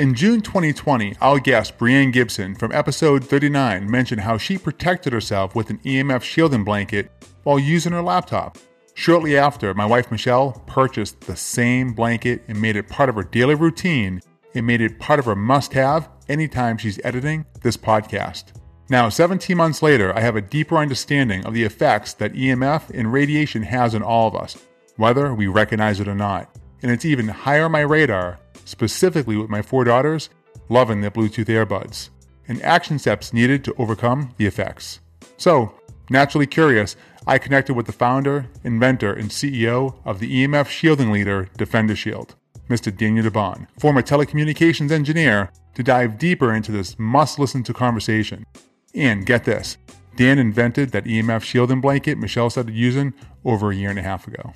In June 2020, our guest, Brianne Gibson from episode 39, mentioned how she protected herself with an EMF shielding blanket while using her laptop. Shortly after, my wife Michelle purchased the same blanket and made it part of her daily routine and made it part of her must have anytime she's editing this podcast. Now, 17 months later, I have a deeper understanding of the effects that EMF and radiation has on all of us, whether we recognize it or not. And it's even higher on my radar, specifically with my four daughters loving their Bluetooth earbuds, and action steps needed to overcome the effects. So, naturally curious, I connected with the founder, inventor, and CEO of the EMF shielding leader, Defender Shield, Mr. Daniel DeBaun, former telecommunications engineer, to dive deeper into this must listen to conversation and get this Dan invented that EMF shielding blanket Michelle started using over a year and a half ago.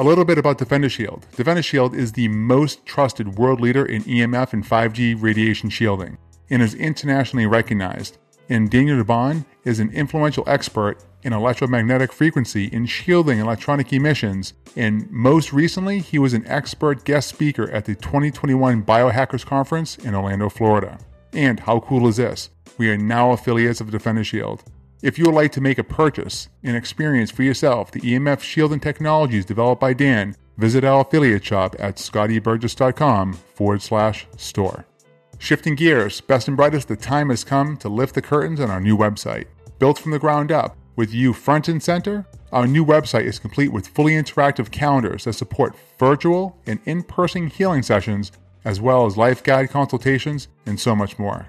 A little bit about Defender Shield. Defender Shield is the most trusted world leader in EMF and 5G radiation shielding and is internationally recognized. And Daniel DeBaun is an influential expert in electromagnetic frequency in shielding electronic emissions. And most recently, he was an expert guest speaker at the 2021 Biohackers Conference in Orlando, Florida. And how cool is this? We are now affiliates of Defender Shield. If you would like to make a purchase and experience for yourself the EMF shielding technologies developed by Dan, visit our affiliate shop at scottyburgess.com forward slash store. Shifting gears, best and brightest, the time has come to lift the curtains on our new website. Built from the ground up, with you front and center, our new website is complete with fully interactive calendars that support virtual and in person healing sessions, as well as life guide consultations and so much more.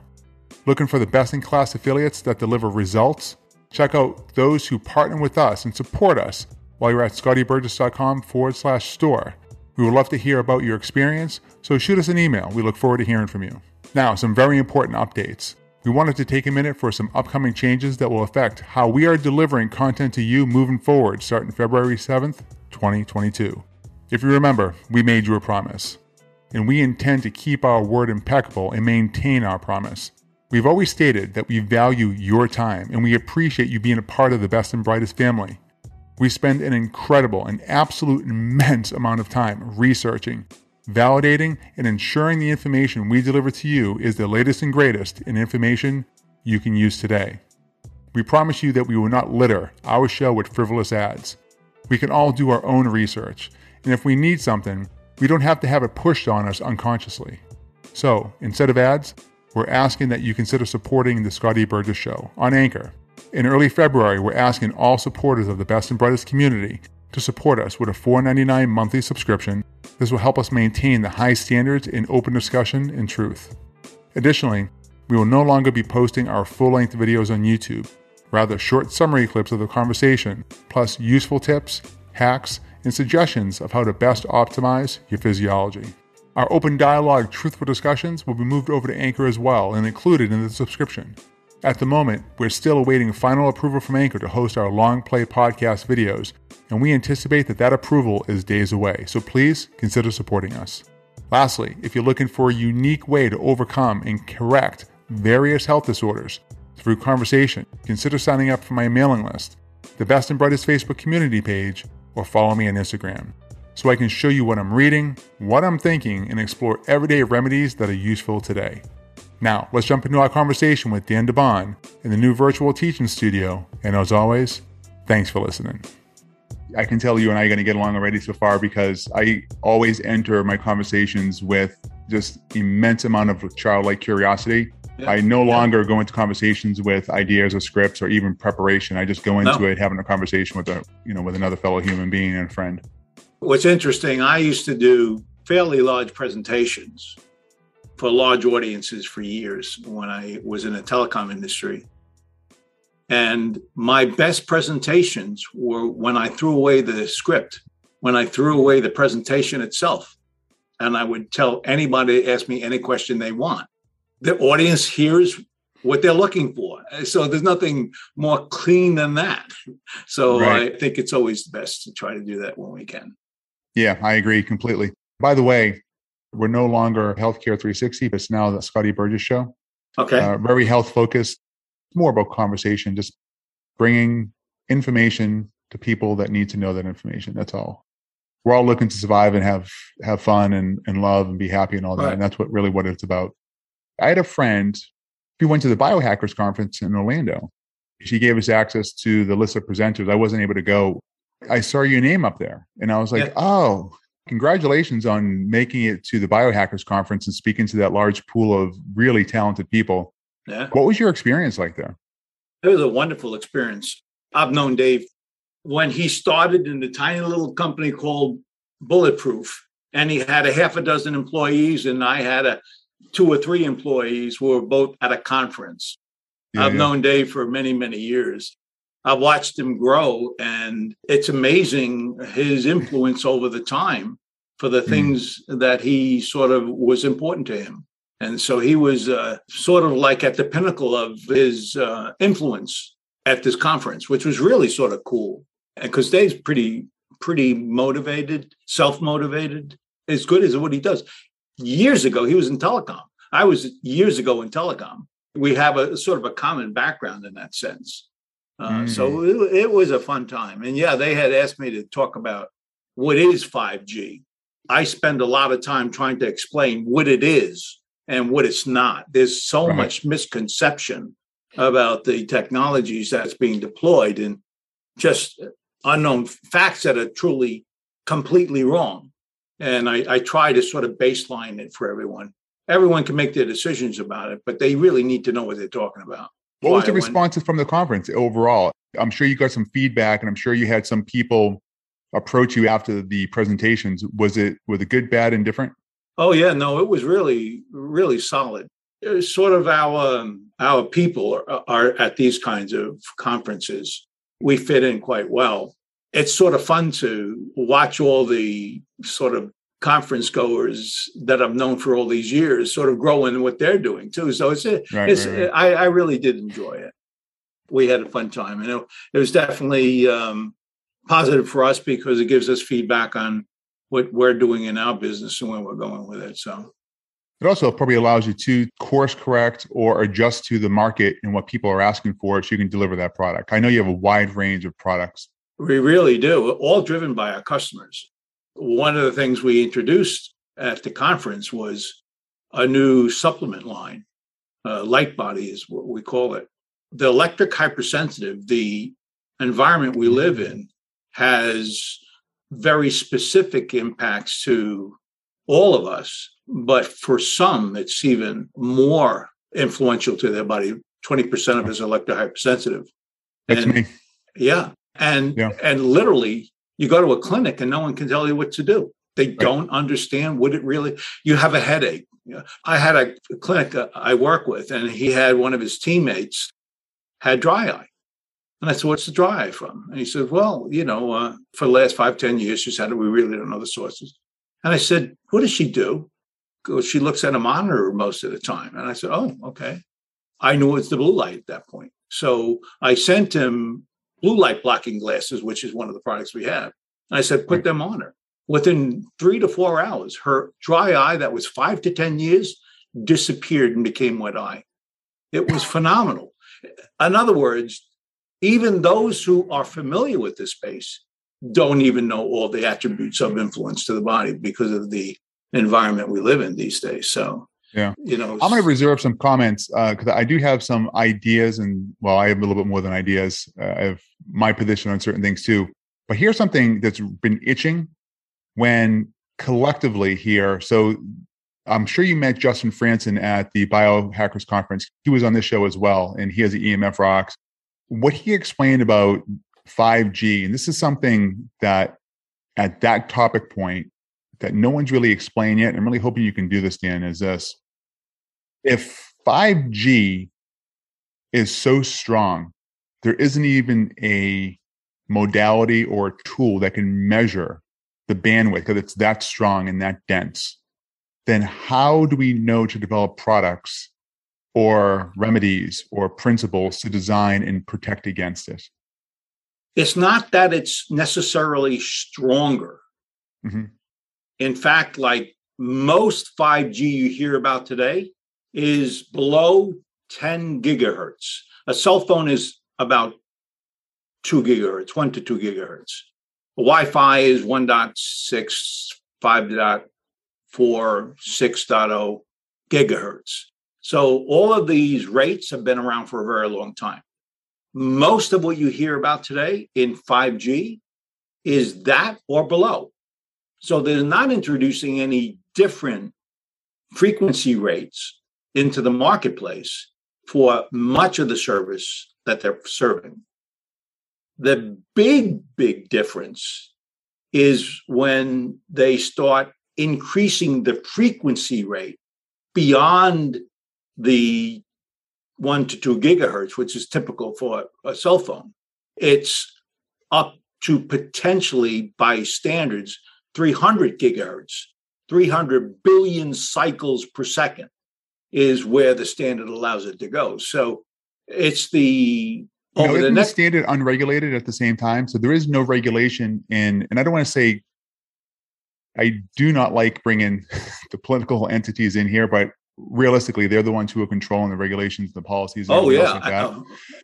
Looking for the best in class affiliates that deliver results? Check out those who partner with us and support us while you're at scottyburgess.com forward slash store. We would love to hear about your experience, so shoot us an email. We look forward to hearing from you. Now, some very important updates. We wanted to take a minute for some upcoming changes that will affect how we are delivering content to you moving forward starting February 7th, 2022. If you remember, we made you a promise, and we intend to keep our word impeccable and maintain our promise. We've always stated that we value your time and we appreciate you being a part of the best and brightest family. We spend an incredible and absolute immense amount of time researching, validating, and ensuring the information we deliver to you is the latest and greatest in information you can use today. We promise you that we will not litter our show with frivolous ads. We can all do our own research, and if we need something, we don't have to have it pushed on us unconsciously. So, instead of ads, we're asking that you consider supporting the Scotty Burgess Show on Anchor. In early February, we're asking all supporters of the Best and Brightest community to support us with a $4.99 monthly subscription. This will help us maintain the high standards in open discussion and truth. Additionally, we will no longer be posting our full length videos on YouTube, rather, short summary clips of the conversation, plus useful tips, hacks, and suggestions of how to best optimize your physiology. Our open dialogue, truthful discussions will be moved over to Anchor as well and included in the subscription. At the moment, we're still awaiting final approval from Anchor to host our long play podcast videos, and we anticipate that that approval is days away, so please consider supporting us. Lastly, if you're looking for a unique way to overcome and correct various health disorders through conversation, consider signing up for my mailing list, the Best and Brightest Facebook community page, or follow me on Instagram so I can show you what I'm reading, what I'm thinking, and explore everyday remedies that are useful today. Now, let's jump into our conversation with Dan DeBaun in the new virtual teaching studio. And as always, thanks for listening. I can tell you and I are going to get along already so far because I always enter my conversations with just immense amount of childlike curiosity. Yeah. I no yeah. longer go into conversations with ideas or scripts or even preparation. I just go into no. it having a conversation with a you know with another fellow human being and a friend. What's interesting, I used to do fairly large presentations for large audiences for years when I was in the telecom industry. And my best presentations were when I threw away the script, when I threw away the presentation itself. And I would tell anybody to ask me any question they want. The audience hears what they're looking for. So there's nothing more clean than that. So right. I think it's always best to try to do that when we can. Yeah, I agree completely. By the way, we're no longer Healthcare 360, but it's now the Scotty Burgess Show. Okay. Uh, very health focused, It's more about conversation, just bringing information to people that need to know that information. That's all. we're all looking to survive and have have fun and, and love and be happy and all that. Right. And that's what really what it's about. I had a friend who went to the biohackers conference in Orlando. She gave us access to the list of presenters. I wasn't able to go. I saw your name up there and I was like, Yeah. oh, congratulations on making it to the biohackers conference and speaking to that large pool of really talented people. Yeah. What was your experience like there? It was a wonderful experience. I've known Dave when he started in the tiny little company called Bulletproof, and he had a half a dozen employees, and I had a two or three employees who were both at a conference. Yeah, I've yeah. known Dave for many, many years. I've watched him grow, and it's amazing his influence over the time for the Mm. things that he sort of was important to him. And so he was uh, sort of like at the pinnacle of his uh, influence at this conference, which was really sort of cool. And because Dave's pretty, pretty motivated, self motivated, as good as what he does. Years ago, he was in telecom. I was years ago in telecom. We have a sort of a common background in that sense. Uh, So it, it was a fun time. And yeah, they had asked me to talk about what is 5G. I spend a lot of time trying to explain what it is and what it's not. There's so Right. much misconception about the technologies that's being deployed and just unknown facts that are truly completely wrong. And I, I try to sort of baseline it for everyone. Everyone can make their decisions about it, but they really need to know what they're talking about. What was the when- responses from the conference overall? I'm sure you got some feedback, and I'm sure you had some people approach you after the presentations. Was it was it good, bad, and different? Oh yeah, no, it was really, really solid. It was sort of our um, our people are, are at these kinds of conferences. We fit in quite well. It's sort of fun to watch all the sort of conference goers that I've known for all these years sort of grow in what they're doing too. So it's, Right, it's right, right. I, I really did enjoy it. We had a fun time, and it, it was definitely um, positive for us because it gives us feedback on what we're doing in our business and where we're going with it. So It also probably allows you to course correct or adjust to the market and what people are asking for, so you can deliver that product. I know you have a wide range of products. we really do, all driven by our customers. One of the things we introduced at the conference was a new supplement line. Uh, light body is what we call it. The electric hypersensitive, the environment we live in, has very specific impacts to all of us. But for some, it's even more influential to their body. 20% of us are electric hypersensitive. That's And- me. Yeah. And Yeah. and literally you go to a clinic and no one can tell you what to do. They don't understand what it really you have a headache. I had a clinic I work with and he had one of his teammates had dry eye. And I said, What's the dry eye from? And he said, Well, you know, uh, for the last five, ten years, she's had it. We really don't know the sources. And I said, What does she do? She looks at a monitor most of the time. And I said, Oh, okay. I knew it was the blue light at that point. So I sent him blue light blocking glasses, which is one of the products we have. And I said, put them on her. Within three to four hours, her dry eye that was five to 10 years disappeared and became wet eye. It was phenomenal. In other words, even those who are familiar with this space don't even know all the attributes of mm-hmm. influence to the body because of the environment we live in these days. So, Yeah. you know, I'm going to reserve some comments because I do have some ideas, and well, I have a little bit more than ideas. Uh, I have my position on certain things too. But here's something that's been itching when collectively here. So I'm sure you met Justin Frandson at the Biohackers Conference. He was on this show as well, and he has the EMF Rocks. What he explained about 5G, and this is something that at that topic point that no one's really explained yet. I'm really hoping you can do this, Dan, is this. If 5G is so strong, there isn't even a modality or tool that can measure the bandwidth because it's that strong and that dense, then how do we know to develop products or remedies or principles to design and protect against it? it's not that it's necessarily stronger. Mhm. In fact, like most 5G you hear about today is below 10 gigahertz. A cell phone is about two gigahertz, one to two gigahertz. Wi-Fi is 1.6, 5.4, 6.0 gigahertz. So all of these rates have been around for a very long time. Most of what you hear about today in 5G is that or below. So they're not introducing any different frequency rates into the marketplace for much of the service that they're serving. The big, big difference is when they start increasing the frequency rate beyond the one to two gigahertz, which is typical for a cell phone. It's up to potentially, by standards, 300 gigahertz, 300 billion cycles per second is where the standard allows it to go. So it's the over no, the next standard unregulated at the same time. So there is no regulation in, and I don't want to say I do not like bringing the political entities in here, but realistically, they're the ones who are controlling the regulations, the policies. Oh yeah, like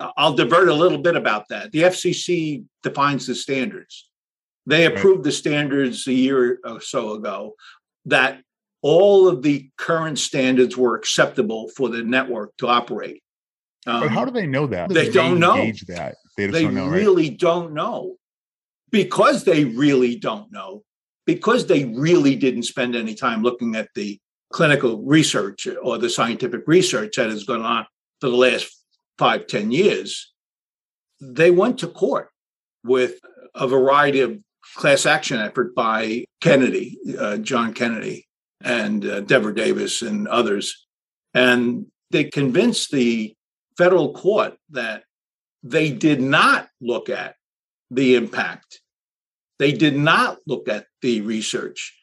I, will divert a little bit about that. The FCC defines the standards. They approved the standards a year or so ago that all of the current standards were acceptable for the network to operate. Um, but how um, do they know that? They, they don't know that. They, they don't know, really right? don't know because they really don't know because they really didn't spend any time looking at the clinical research or the scientific research that has gone on for the last five ten years. They went to court with a variety of class action effort by Kennedy, uh, John Kennedy, and uh, Devra Davis and others. And they convinced the federal court that they did not look at the impact. They did not look at the research.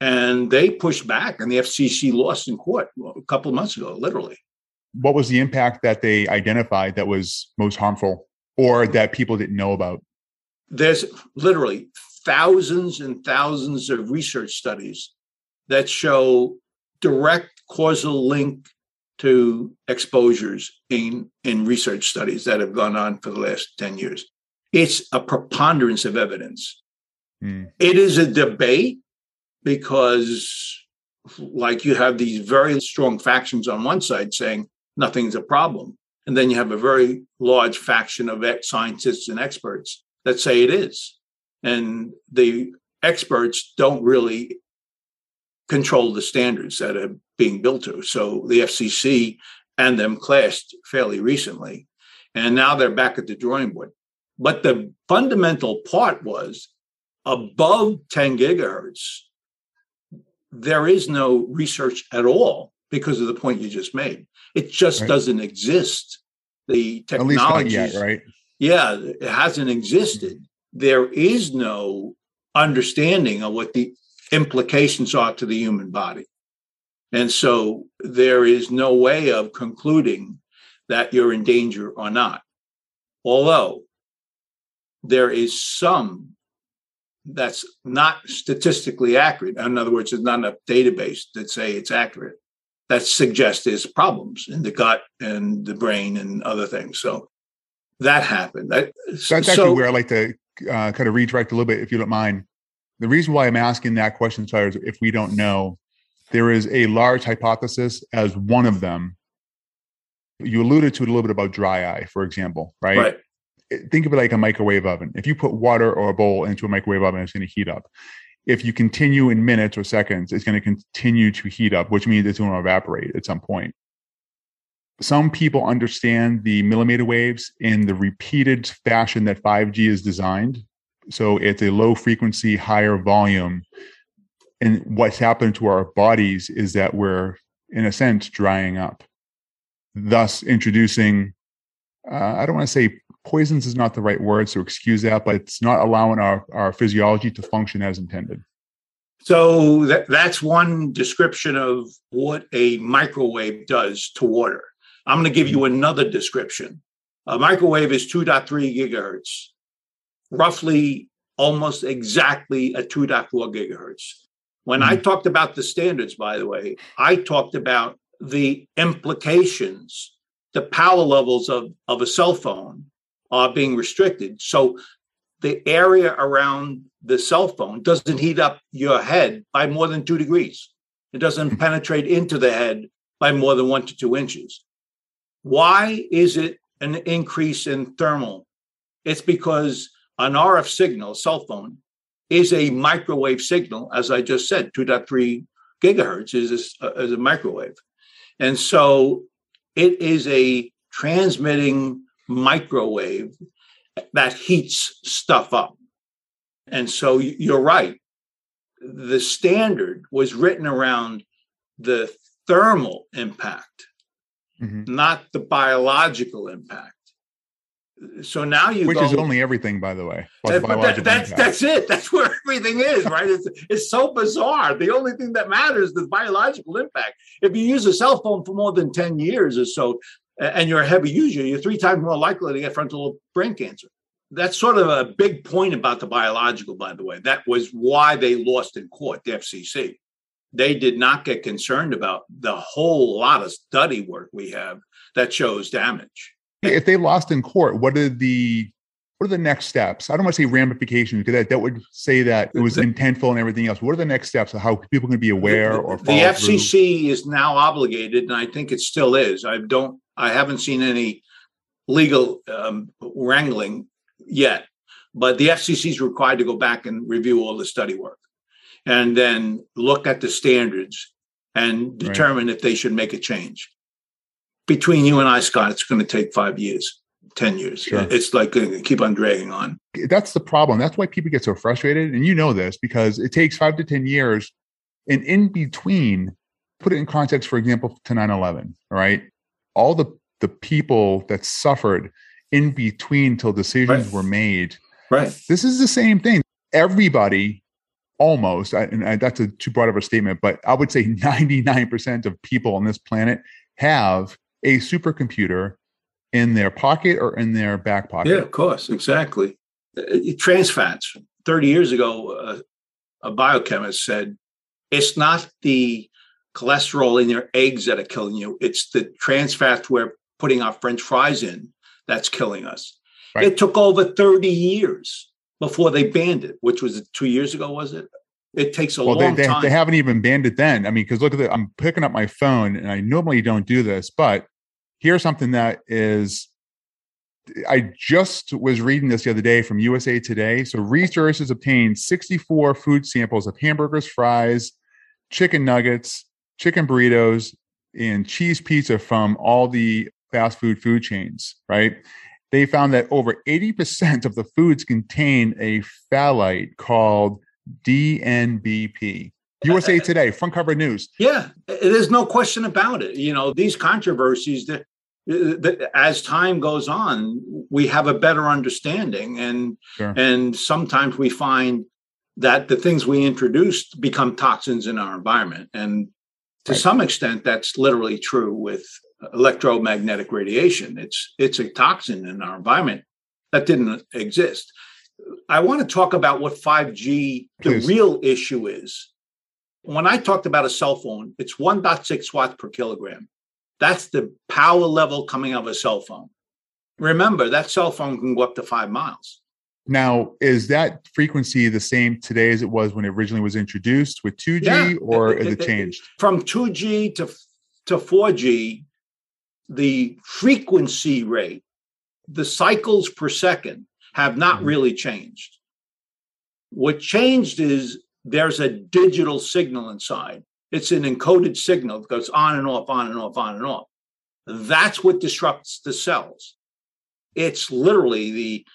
And they pushed back, and the FCC lost in court a couple of months ago, literally. What was the impact that they identified that was most harmful or that people didn't know about? There's literally thousands and thousands of research studies that show direct causal link to exposures in, in research studies that have gone on for the last 10 years. It's a preponderance of evidence. Mm. It is a debate because, like, you have these very strong factions on one side saying nothing's a problem. And then you have a very large faction of scientists and experts that say it is. And the experts don't really control the standards that are being built to. So the FCC and them clashed fairly recently. And now they're back at the drawing board. But the fundamental part was above 10 gigahertz, there is no research at all because of the point you just made. It just right. doesn't exist. The technology, yet, right? Yeah, it hasn't existed. There is no understanding of what the implications are to the human body. And so there is no way of concluding that you're in danger or not. Although there is some that's not statistically accurate. In other words, there's not enough database that say it's accurate that suggests there's problems in the gut and the brain and other things. So that happened. That, that's so, actually where I like to uh, kind of redirect a little bit, if you don't mind the reason why I'm asking that question, sorry, is if we don't know, there is a large hypothesis as one of them. You alluded to it a little bit about dry eye, for example, right? Right. Think of it like a microwave oven. If you put water or a bowl into a microwave oven, it's going to heat up. If you continue in minutes or seconds, it's going to continue to heat up, which means it's going to evaporate at some point. Some people understand the millimeter waves in the repeated fashion that 5G is designed so it's a low frequency, higher volume. And what's happened to our bodies is that we're, in a sense, drying up, thus introducing, uh, I don't want to say poisons is not the right word, so excuse that, but it's not allowing our, our physiology to function as intended. So that, that's one description of what a microwave does to water. I'm going to give you another description. A microwave is 2.3 gigahertz roughly almost exactly at 2.4 gigahertz. When mm-hmm. I talked about the standards, by the way, I talked about the implications, the power levels of, of a cell phone are being restricted. So the area around the cell phone doesn't heat up your head by more than two degrees. It doesn't mm-hmm. penetrate into the head by more than one to two inches. Why is it an increase in thermal? It's because an RF signal, cell phone, is a microwave signal, as I just said, 2.3 gigahertz is a, uh, is a microwave. And so it is a transmitting microwave that heats stuff up. And so you're right. The standard was written around the thermal impact, mm-hmm. not the biological impact. So now you which go, is only everything, by the way. That, that, that's that's it. That's where everything is, right? It's it's so bizarre. The only thing that matters is the biological impact. If you use a cell phone for more than ten years or so, and you're a heavy user, you're three times more likely to get frontal brain cancer that's sort of a big point about the biological, by the way. That was why they lost in court, the FCC. They did not get concerned about the whole lot of study work we have that shows damage. If they lost in court, what are the what are the next steps? I don't want to say ramifications because that, that would say that it was the, intentful and everything else. What are the next steps of how people can be aware or the FCC through? is now obligated, and I think it still is. I don't, I haven't seen any legal um, wrangling yet, but the FCC is required to go back and review all the study work and then look at the standards and determine right. if they should make a change. Between you and I, Scott, it's going to take five years, 10 years. Sure. It's like going to keep on dragging on. That's the problem. That's why people get so frustrated. And you know this because it takes five to 10 years. And in between, put it in context, for example, to 9 11, right? All the, the people that suffered in between till decisions right. were made. Right. This is the same thing. Everybody, almost, and that's a too broad of a statement, but I would say 99% of people on this planet have a supercomputer in their pocket or in their back pocket. Yeah, of course, exactly. Uh, trans fats. 30 years ago, uh, a biochemist said, it's not the cholesterol in your eggs that are killing you, it's the trans fats we're putting our french fries in that's killing us. Right. It took over 30 years before they banned it, which was two years ago, was it? It takes a well, long they, they, time. They haven't even banned it then. I mean, because look at it, I'm picking up my phone and I normally don't do this, but here's something that is I just was reading this the other day from USA Today. So researchers has obtained 64 food samples of hamburgers, fries, chicken nuggets, chicken burritos, and cheese pizza from all the fast food food chains, right? They found that over 80% of the foods contain a phthalate called DNBP. USA Today, front cover news. Yeah, there's no question about it. You know, these controversies that, that as time goes on, we have a better understanding, and sure. and sometimes we find that the things we introduced become toxins in our environment, and to right. some extent, that's literally true with electromagnetic radiation. It's it's a toxin in our environment that didn't exist. I want to talk about what 5G Please. the real issue is. When I talked about a cell phone, it's 1.6 watts per kilogram. That's the power level coming out of a cell phone. Remember, that cell phone can go up to five miles. Now, is that frequency the same today as it was when it originally was introduced with 2G, yeah, or it, has it, it changed? From 2G to to 4G, the frequency rate, the cycles per second have not mm-hmm. really changed. What changed is there's a digital signal inside. It's an encoded signal that goes on and off, on and off, on and off. That's what disrupts the cells. It's literally the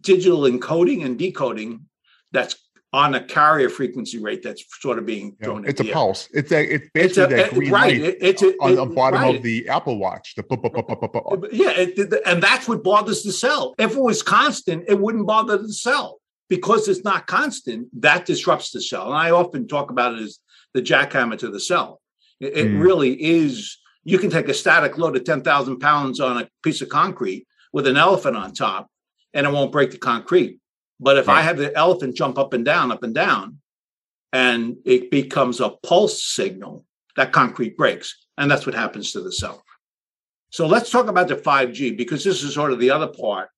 digital encoding and decoding that's on a carrier frequency rate that's sort of being thrown. Yeah, it's a pulse. It's a it's basically it's a, that green right. light it's a, on the bottom right. of the Apple Watch. The yeah, it, and that's what bothers the cell. If it was constant, it wouldn't bother the cell because it's not constant. That disrupts the cell, and I often talk about it as the jackhammer to the cell. It, it mm. really is. You can take a static load of ten thousand pounds on a piece of concrete with an elephant on top, and it won't break the concrete but if right. I have the elephant jump up and down, up and down, and it becomes a pulse signal, that concrete breaks. And that's what happens to the cell. So let's talk about the 5G because this is sort of the other part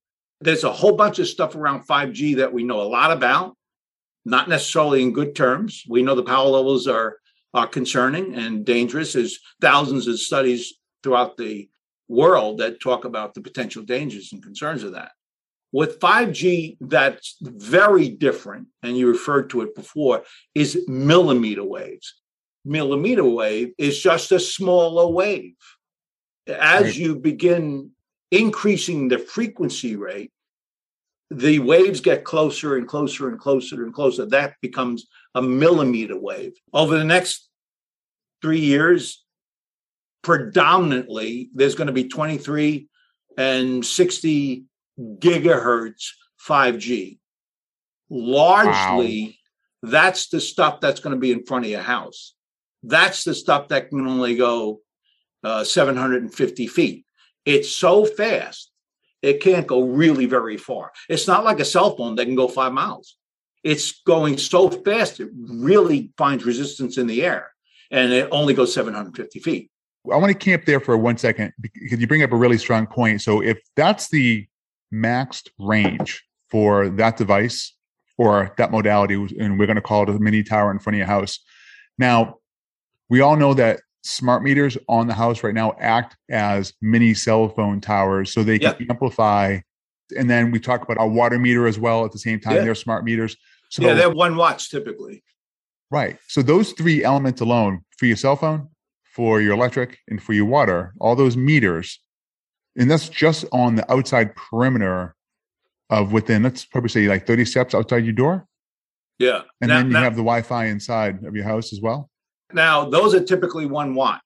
There's a whole bunch of stuff around 5G that we know a lot about, not necessarily in good terms. We know the power levels are are concerning and dangerous. There's thousands of studies throughout the world that talk about the potential dangers and concerns of that. With 5G, that's very different, and you referred to it before, is millimeter waves. Millimeter wave is just a smaller wave. As right. you begin increasing the frequency rate, the waves get closer and closer and closer and closer. That becomes a millimeter wave. Over the next three years, predominantly, there's going to be 23 and 60 gigahertz 5G. Largely, wow. that's the stuff that's going to be in front of your house. That's the stuff that can only go uh, 750 feet. It's so fast, it can't go really very far. It's not like a cell phone that can go five miles. It's going so fast, it really finds resistance in the air and it only goes 750 feet. I want to camp there for one second because you bring up a really strong point. So if that's the maxed range for that device or that modality, and we're going to call it a mini tower in front of your house. Now, we all know that smart meters on the house right now act as mini cell phone towers so they can amplify. And then we talk about a water meter as well at the same time. Yeah. They're smart meters. So, yeah, they're one watts typically. Right. So those three elements alone for your cell phone, for your electric, and for your water, all those meters and that's just on the outside perimeter of within let's probably say like 30 steps outside your door. Yeah. And now, then you now, have the wi-fi inside of your house as well. Now those are typically one watt.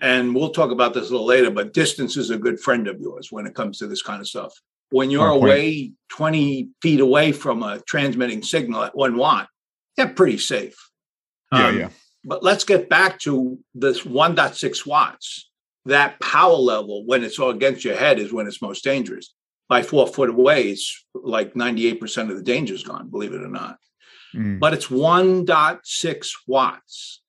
And we'll talk about this a little later but distance is a good friend of yours when it comes to this kind of stuff. When you're away 20 feet away from a transmitting signal at one watt they're pretty safe. Yeah um, yeah. but let's get back to this 1.6 watts that power level when it's all against your head is when it's most dangerous. By four foot away, it's like 98% of the danger is gone, believe it or not. Mm. But it's 1.6 watts.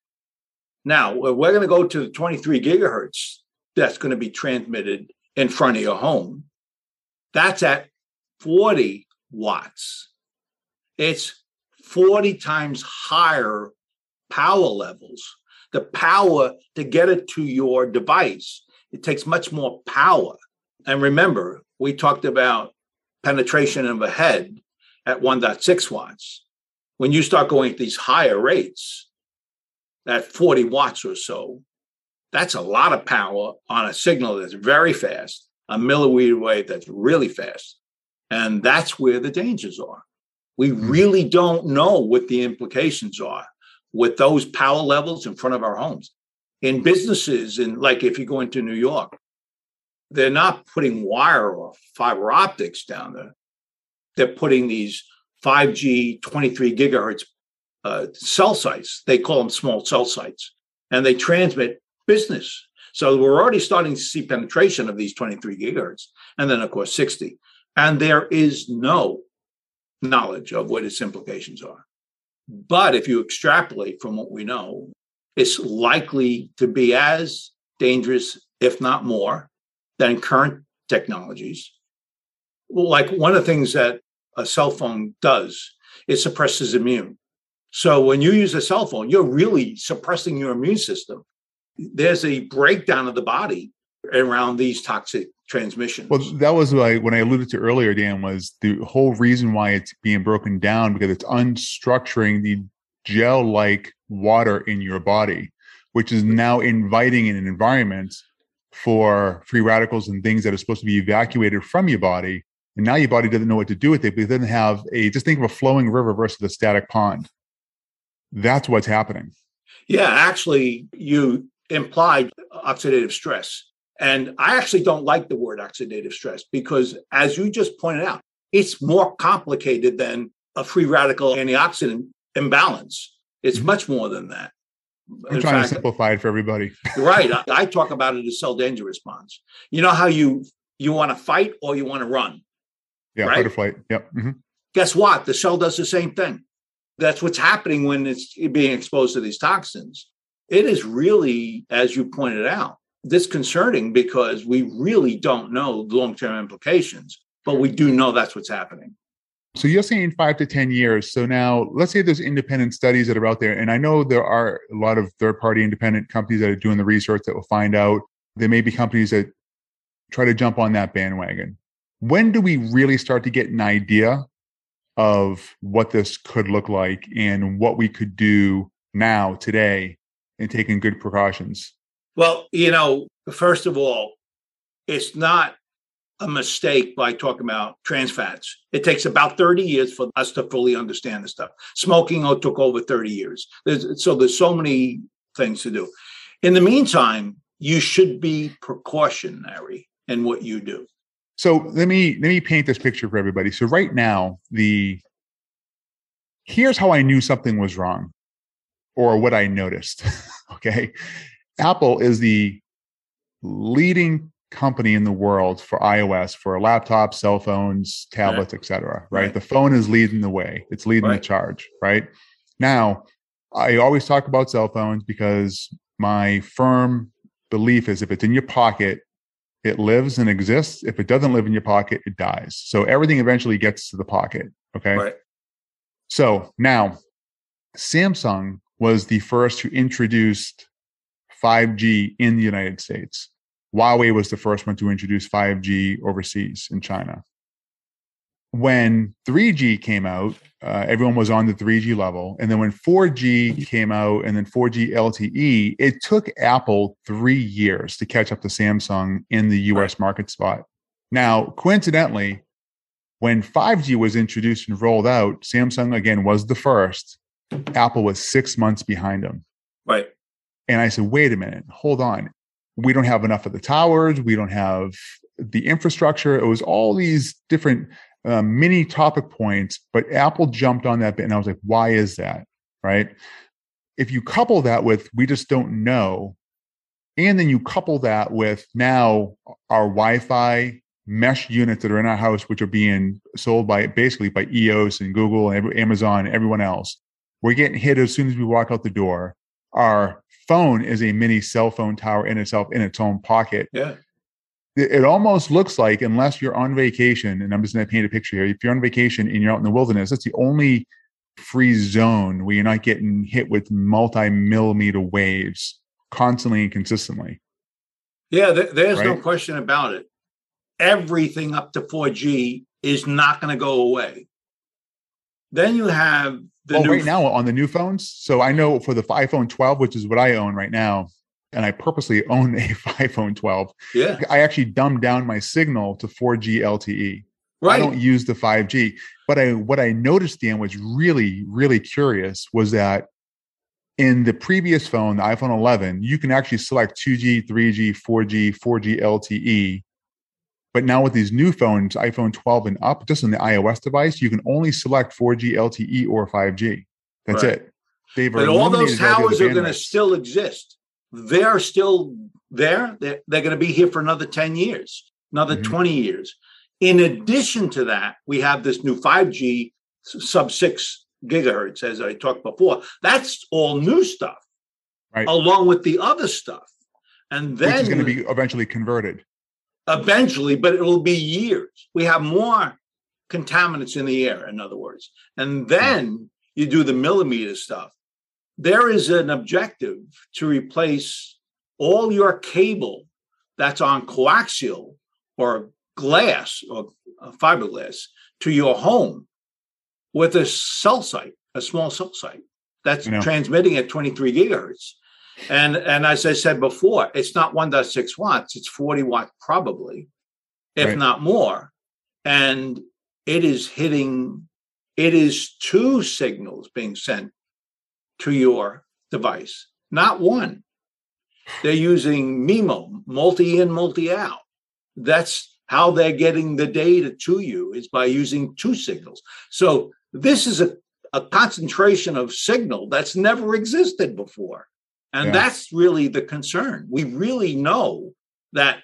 Now, we're going to go to the 23 gigahertz that's going to be transmitted in front of your home. That's at 40 watts. It's 40 times higher power levels the power to get it to your device. It takes much more power. And remember, we talked about penetration of a head at 1.6 watts. When you start going at these higher rates, at 40 watts or so, that's a lot of power on a signal that's very fast, a millimeter wave that's really fast. And that's where the dangers are. We hmm. really don't know what the implications are with those power levels in front of our homes. In businesses, and like if you go into New York, they're not putting wire or fiber optics down there. They're putting these 5G 23 gigahertz uh, cell sites. They call them small cell sites, and they transmit business. So we're already starting to see penetration of these 23 gigahertz, and then of course 60. And there is no knowledge of what its implications are. But if you extrapolate from what we know, it's likely to be as dangerous, if not more, than current technologies. Like one of the things that a cell phone does, it suppresses immune. So when you use a cell phone, you're really suppressing your immune system. There's a breakdown of the body around these toxic transmissions. Well, that was what I, when I alluded to earlier, Dan, was the whole reason why it's being broken down because it's unstructuring the gel like water in your body, which is now inviting an environment for free radicals and things that are supposed to be evacuated from your body. And now your body doesn't know what to do with it, but it doesn't have a just think of a flowing river versus a static pond. That's what's happening. Yeah, actually, you implied oxidative stress. And I actually don't like the word oxidative stress because, as you just pointed out, it's more complicated than a free radical antioxidant imbalance. It's mm-hmm. much more than that. I'm In trying fact, to simplify it for everybody. right. I, I, talk about it as cell danger response. You know how you you want to fight or you want to run. Yeah, right? fight or flight. Yep. Mm-hmm. Guess what? The cell does the same thing. That's what's happening when it's being exposed to these toxins. It is really, as you pointed out, disconcerting because we really don't know the long term implications. but we do know that's what's happening. So you're saying five to 10 years. So now let's say there's independent studies that are out there. And I know there are a lot of third party independent companies that are doing the research that will find out. There may be companies that try to jump on that bandwagon. When do we really start to get an idea of what this could look like and what we could do now, today, and taking good precautions? Well, you know, first of all, it's not a mistake by talking about trans fats. It takes about 30 years for us to fully understand the stuff. Smoking took over 30 years. There's, so there's so many things to do. In the meantime, you should be precautionary in what you do. So let me let me paint this picture for everybody. So right now, the here's how I knew something was wrong or what I noticed. okay. Apple is the leading company in the world for iOS for laptops, cell phones, tablets, right. etc. Right? right? The phone is leading the way. It's leading right. the charge. Right now, I always talk about cell phones because my firm belief is if it's in your pocket, it lives and exists. If it doesn't live in your pocket, it dies. So everything eventually gets to the pocket. Okay. Right. So now, Samsung was the first who introduced 5G in the United States. Huawei was the first one to introduce 5G overseas in China. When 3G came out, uh, everyone was on the 3G level. And then when 4G came out and then 4G LTE, it took Apple three years to catch up to Samsung in the US market spot. Now, coincidentally, when 5G was introduced and rolled out, Samsung again was the first. Apple was six months behind them. Right. And I said, wait a minute, hold on. We don't have enough of the towers we don't have the infrastructure. It was all these different uh, mini topic points but apple jumped on that bit and i was like why is that? Right? If you couple that with we just don't know and then you couple that with now our wi-fi mesh units that are in our house which are being sold by basically by eero and google and amazon and everyone else we're getting hit as soon as we walk out the door our phone is a mini cell phone tower in itself in its own pocket. Yeah. It, almost looks like, unless you're on vacation, and I'm just going to paint a picture here. If you're on vacation and you're out in the wilderness, that's the only free zone where you're not getting hit with multi millimeter waves constantly and consistently. Yeah, there's right? no question about it. Everything up to 4G is not going to go away. Then you have the oh, right now on the new phones. So I know for the iPhone 12, which is what I own right now, and I purposely own a iPhone 12. Yeah. I actually dumbed down my signal to 4G LTE. Right. I don't use the 5G. But I what I noticed, Dan, was really, really curious was that in the previous phone, the iPhone 11, you can actually select 2G, 3G, 4G, 4G LTE but now with these new phones, iPhone 12 and up, just on the iOS device, you can only select 4G LTE or 5G. That's right. it. They've but all those towers are going to still exist. They're still there. They're, they're going to be here for another 10 years, another mm-hmm. 20 years. In addition to that, we have this new 5G sub six gigahertz, as I talked before. That's all new stuff, right. along with the other stuff. And then Which is going to be eventually converted eventually, but it will be years. We have more contaminants in the air, in other words. And then you do the millimeter stuff. There is an objective to replace all your cable that's on coaxial or glass or uh, fiberglass to your home with a cell site, a small cell site that's transmitting at 23 gigahertz. And and as I said before, it's not 1.6 watts, it's 40 watt probably, if right. not more. And it is hitting, it is two signals being sent to your device, not one. They're using MIMO, multi in, multi out. That's how they're getting the data to you is by using two signals. So this is a, a concentration of signal that's never existed before. And yeah. that's really the concern. We really know that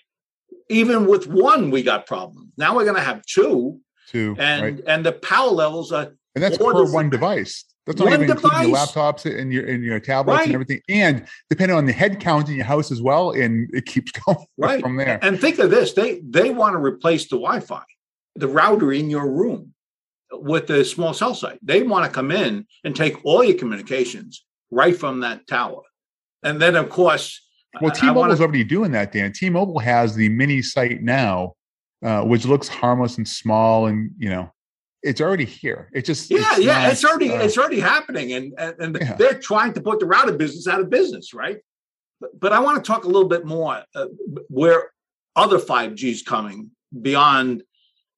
even with one, we got problems. Now we're going to have two. Two. And right. and the power levels are. And that's per one device. That's not even device. including your laptops and your and your tablets right. and everything. And depending on the head count in your house as well, and it keeps going right from there. And think of this: they they want to replace the Wi-Fi. the router in your room with the small cell site. They want to come in and take all your communications right from that tower. And then, of course, well, T-Mobile is already doing that, Dan. T-Mobile has the mini site now, uh, which looks harmless and small, and you know, it's already here. It just yeah, it's yeah, not, it's already uh, it's already happening, and and, and yeah. they're trying to put the router business out of business, right? But, but I want to talk a little bit more uh, where other five G is coming beyond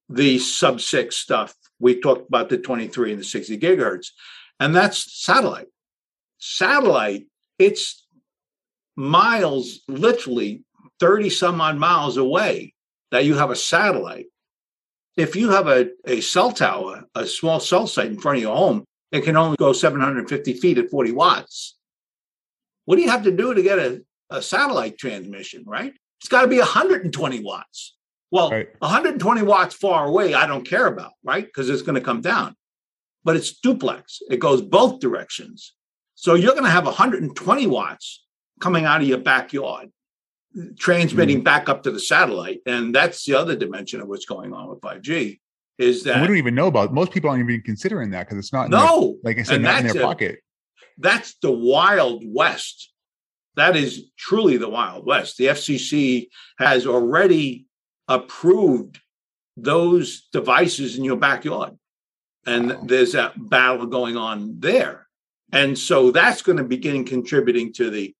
the sub six stuff. We talked about the twenty three and the sixty gigahertz, and that's satellite. Satellite, it's miles, literally 30 some odd miles away, that you have a satellite. If you have a, a cell tower, a small cell site in front of your home, it can only go 750 feet at 40 watts. What do you have to do to get a, a satellite transmission, right? It's got to be 120 watts. Well, right. 120 watts far away, I don't care about, right? Because it's going to come down. But it's duplex, it goes both directions. So you're going to have 120 watts coming out of your backyard, transmitting mm-hmm. back up to the satellite. And that's the other dimension of what's going on with 5G is that and we don't even know about most people aren't even considering that because it's not no their, like I said, not in their a, pocket. That's the wild west. That is truly the wild west. The FCC has already approved those devices in your backyard. And wow. there's that battle going on there. And so that's going to begin contributing to the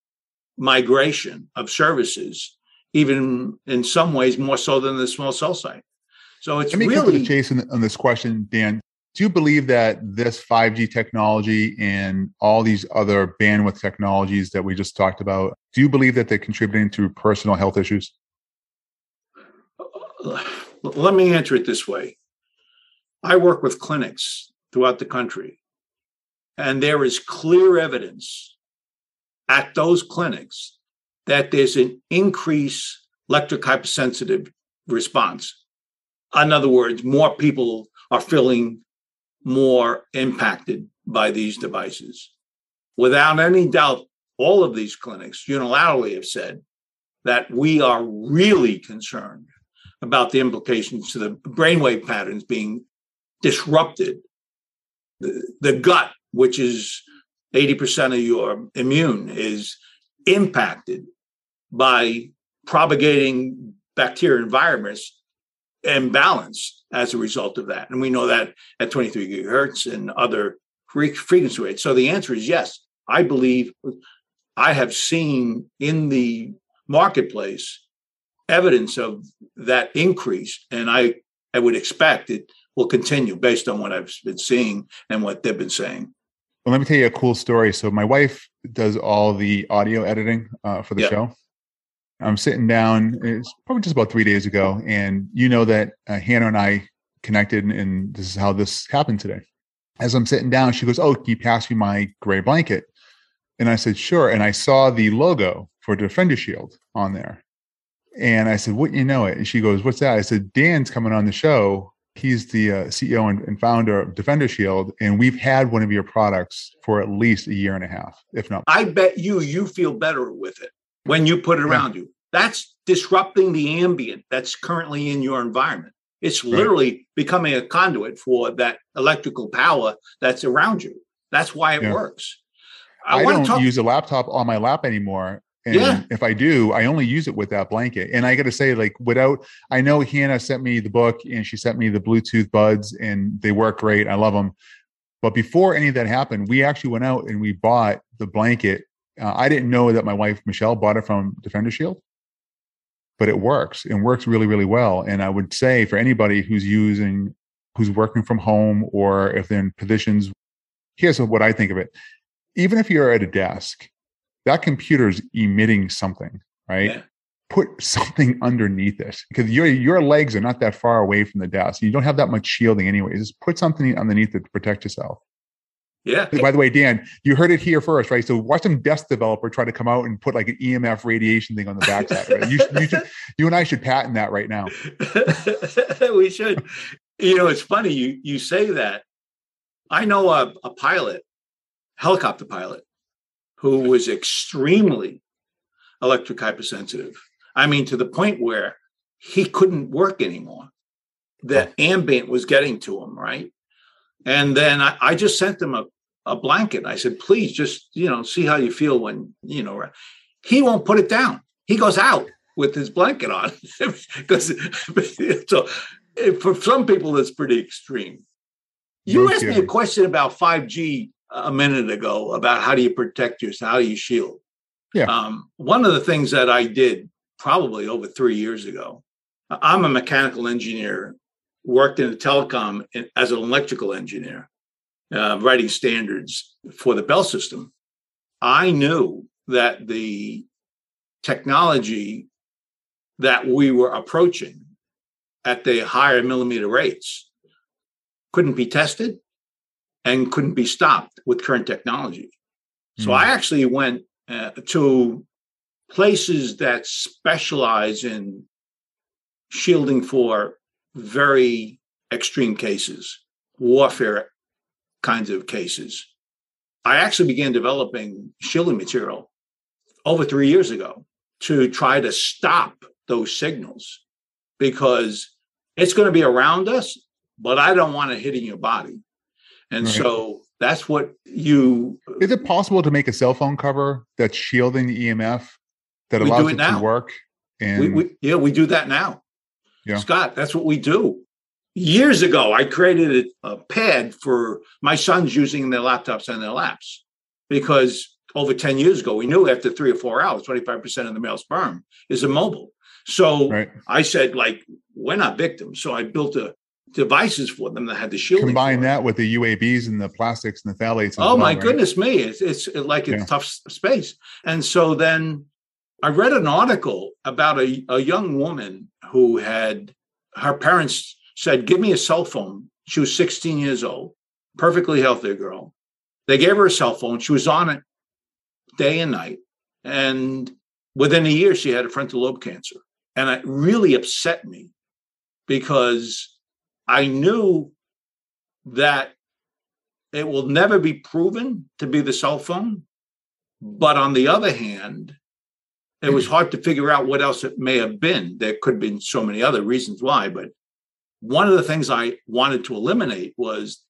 migration of services, even in some ways more so than the small cell site. So it's Let me really the chase on this question, Dan. Do you believe that this 5G technology and all these other bandwidth technologies that we just talked about, do you believe that they're contributing to personal health issues? Let me answer it this way. I work with clinics throughout the country, and there is clear evidence at those clinics that there's an increase electric hypersensitive response. In other words, more people are feeling more impacted by these devices. Without any doubt, all of these clinics unilaterally have said that we are really concerned about the implications to the brainwave patterns being disrupted. The, the gut, which is 80% of your immune is impacted by propagating bacteria environments and virus imbalanced as a result of that. And we know that at 23 gigahertz and other frequency rates. So the answer is yes. I believe I have seen in the marketplace evidence of that increase, and I, I would expect it will continue based on what I've been seeing and what they've been saying. Well, let me tell you a cool story. So my wife does all the audio editing uh, for the yep. show. I'm sitting down. It's probably just about three days ago, and you know that uh, Hannah and I connected, and this is how this happened today. As I'm sitting down, she goes, "Oh, can you pass me my gray blanket?" And I said, "Sure." And I saw the logo for Defender Shield on there, and I said, "Wouldn't you know it?" And she goes, "What's that?" I said, "Dan's coming on the show He's the uh, CEO and, and, founder of Defender Shield, and we've had one of your products for at least a year and a half, if not. I bet you you feel better with it when you put it around yeah. you. That's disrupting the ambient that's currently in your environment. It's literally right. becoming a conduit for that electrical power that's around you. That's why it yeah. works. I, I don't talk- use a laptop on my lap anymore and yeah. if I do, I only use it with that blanket. And I got to say, like, without, I know Hannah sent me the book and she sent me the Bluetooth buds and they work great. I love them. But before any of that happened, we actually went out and we bought the blanket. Uh, I didn't know that my wife, Michelle, bought it from Defender Shield, but it works and works really, really well. And I would say for anybody who's using, who's working from home or if they're in positions, here's what I think of it. Even if you're at a desk that computer is emitting something, right? Yeah. Put something underneath it because your your legs are not that far away from the desk. You don't have that much shielding anyways. Just put something underneath it to protect yourself. Yeah. By the way, Dan, you heard it here first, right? So watch some desk developer try to come out and put like an EMF radiation thing on the backside. Right? You, you, should, you and I should patent that right now. we should. You know, it's funny you you say that. I know a, a pilot, helicopter pilot, who was extremely electric hypersensitive. I mean, to the point where he couldn't work anymore. that ambient was getting to him, right? And then I, I just sent him a, a blanket. I said, please just, you know, see how you feel when, you know, he won't put it down. He goes out with his blanket on because so eh, for some people it's pretty extreme. You asked me a question about 5G a minute ago about how do you protect yourself, how do you shield? Yeah. Um, one of the things that I did probably over three years ago, I'm a mechanical engineer, worked in the telecom as an electrical engineer, uh, writing standards for the Bell system. I knew that the technology that we were approaching at the higher millimeter rates couldn't be tested and couldn't be stopped with current technology. So mm. I actually went uh, to places that specialize in shielding for very extreme cases, warfare kinds of cases. I actually began developing shielding material over three years ago to try to stop those signals because it's going to be around us, but I don't want it hitting your body. And right. so that's what you. Is it possible to make a cell phone cover that's shielding the EMF that allows it, it to work? And we, we, yeah, we do that now. Yeah. Scott, that's what we do. Years ago, I created a, a pad for my sons using their laptops and their laps because over 10 years ago, we knew after three or four hours, 25% of the male sperm is immobile. So right. I said, like, we're not victims. So I built a devices for them that had the shield. Combine that with the UABs and the plastics and the phthalates. Oh well, my right? goodness me! It's it's like it's yeah. tough space. And so then I read an article about a, a young woman who had her parents said, "Give me a cell phone." She was 16 years old, perfectly healthy girl. They gave her a cell phone. She was on it day and night, and within a year, she had a frontal lobe cancer, and it really upset me because I knew that it will never be proven to be the cell phone. But on the other hand, it was hard to figure out what else it may have been. There could have been so many other reasons why. But one of the things I wanted to eliminate was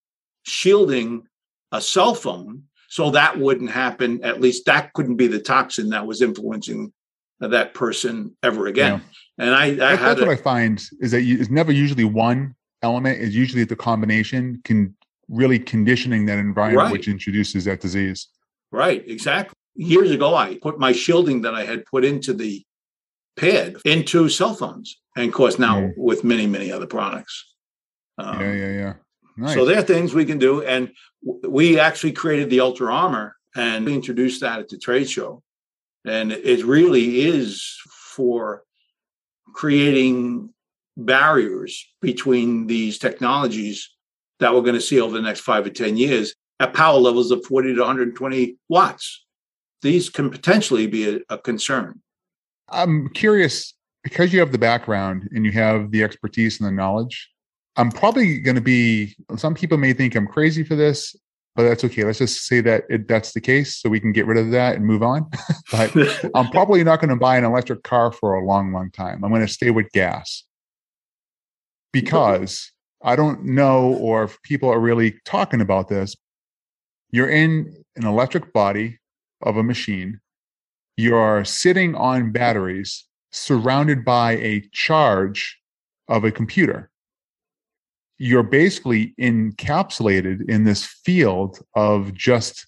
shielding a cell phone so that wouldn't happen. At least that couldn't be the toxin that was influencing that person ever again. Yeah. And I, I that's, that's a, what I find is that you, it's never usually one element is usually the combination can really conditioning that environment right. which introduces that disease. Right, exactly. Years ago, I put my shielding that I had put into the pad into cell phones, and of course now mm. with many, many other products. Um, yeah, yeah, yeah. Nice. So there are things we can do, and we actually created the Ultra Armor and introduced that at the trade show, and it really is for creating barriers between these technologies that we're going to see over the next five or 10 years at power levels of 40 to 120 watts. These can potentially be a, a concern. I'm curious because you have the background and you have the expertise and the knowledge. I'm probably going to be, some people may think I'm crazy for this, but that's okay. Let's just say that it, that's the case so we can get rid of that and move on. but I'm probably not going to buy an electric car for a long, long time. I'm going to stay with gas because I don't know or if people are really talking about this. You're in an electric body of a machine. You're sitting on batteries surrounded by a charge of a computer. You're basically encapsulated in this field of just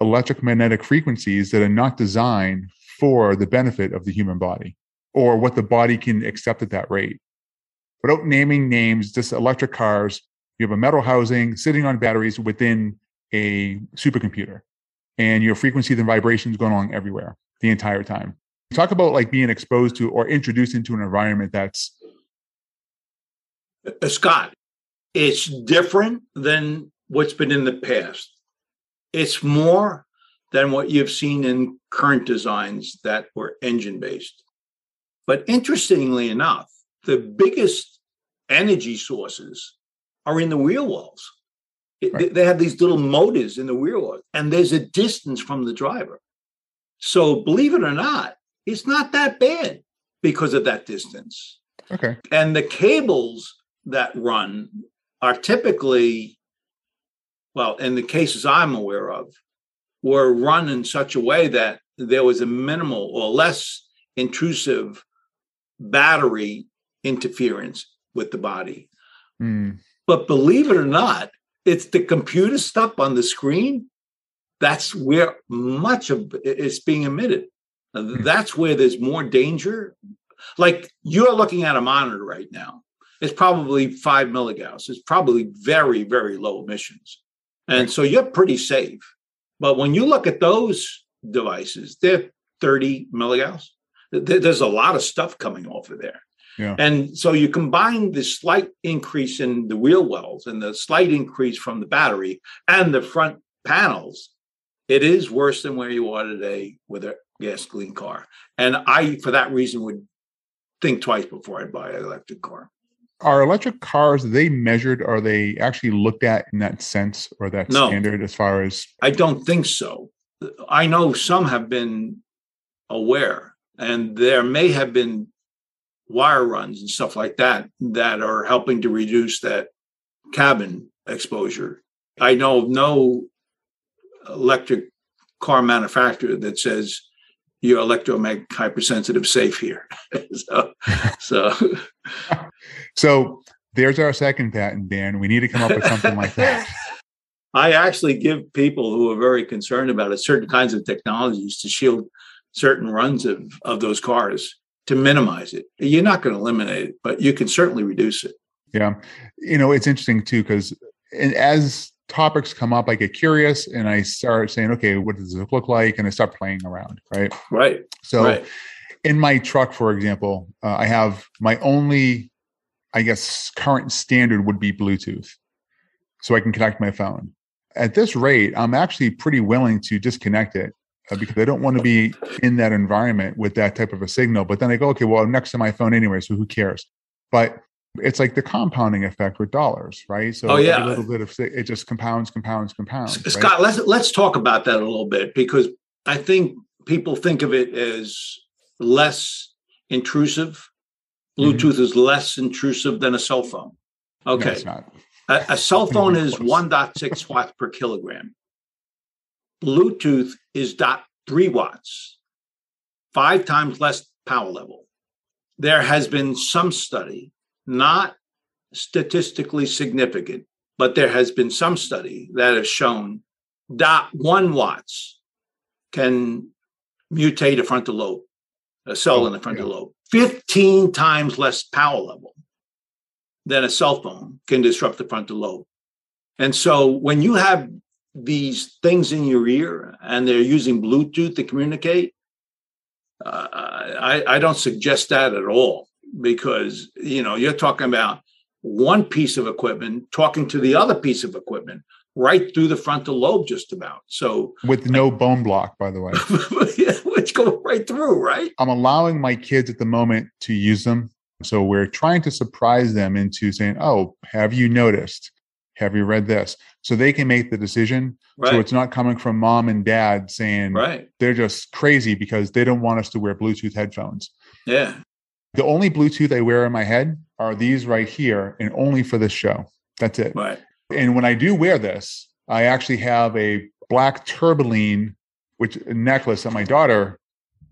electromagnetic frequencies that are not designed for the benefit of the human body or what the body can accept at that rate without naming names, just electric cars. You have a metal housing sitting on batteries within a supercomputer, and your frequencies and vibrations going along everywhere the entire time. Talk about like being exposed to or introduced into an environment that's uh, Scott. It's different than what's been in the past. It's more than what you've seen in current designs that were engine based. But interestingly enough, the biggest energy sources are in the wheel wells. Right. They have these little motors in the wheel well, and there's a distance from the driver. So, believe it or not, it's not that bad because of that distance. Okay. And the cables that run are typically, well, in the cases I'm aware of, were run in such a way that there was a minimal or less intrusive battery interference with the body. Mm. But believe it or not, it's the computer stuff on the screen. That's where much of it's being emitted. Mm. That's where there's more danger. Like you're looking at a monitor right now. It's probably five milligauss. It's probably very, very low emissions. And so you're pretty safe. But when you look at those devices, they're 30 milligauss. There's a lot of stuff coming off of there. Yeah. And so you combine the slight increase in the wheel wells and the slight increase from the battery and the front panels, it is worse than where you are today with a gasoline car. And I, for that reason, would think twice before I buy an electric car. Are electric cars they measured? Are they actually looked at in that sense or that no, standard as far as? I don't think so. I know some have been aware, and there may have been wire runs and stuff like that that are helping to reduce that cabin exposure. I know of no electric car manufacturer that says you're electromagnetic hypersensitive safe here. so, so, so there's our second patent, Dan. We need to come up with something like that. I actually give people who are very concerned about it certain kinds of technologies to shield certain runs of, of those cars to minimize it. You're not going to eliminate it, but you can certainly reduce it. Yeah. You know, it's interesting too, because as topics come up, I get curious and I start saying, okay, what does this look like? And I start playing around. Right. Right. So right. in my truck, for example, uh, I have my only, I guess, current standard would be Bluetooth. So I can connect my phone. At this rate, I'm actually pretty willing to disconnect it because I don't want to be in that environment with that type of a signal. But then I go, okay, well, I'm next to my phone anyway, so who cares? But it's like the compounding effect with dollars, right? So oh, yeah. a little bit of it just compounds, compounds, compounds. Scott, right? let's let's talk about that a little bit because I think people think of it as less intrusive. Mm-hmm. Bluetooth mm-hmm. is less intrusive than a cell phone. Okay. No, a, a, cell phone is 1.6 watts per kilogram. Bluetooth is dot three watts, five times less power level. There has been some study not statistically significant, but there has been some study that has shown dot one watts can mutate a frontal lobe, a cell oh, in the frontal yeah. lobe, 15 times less power level than a cell phone can disrupt the frontal lobe. And so when you have these things in your ear and they're using Bluetooth to communicate, uh, I, I don't suggest that at all because you know you're talking about one piece of equipment talking to the other piece of equipment right through the frontal lobe just about. So with no bone block by the way. Which go right through right? I'm allowing my kids at the moment to use them. So we're trying to surprise them into saying oh have you noticed have you read this so they can make the decision right. so it's not coming from mom and dad saying right. they're just crazy because they don't want us to wear bluetooth headphones yeah the only Bluetooth I wear in my head are these right here, and only for this show. That's it. Right. And when I do wear this, I actually have a black tourmaline, which a necklace that my daughter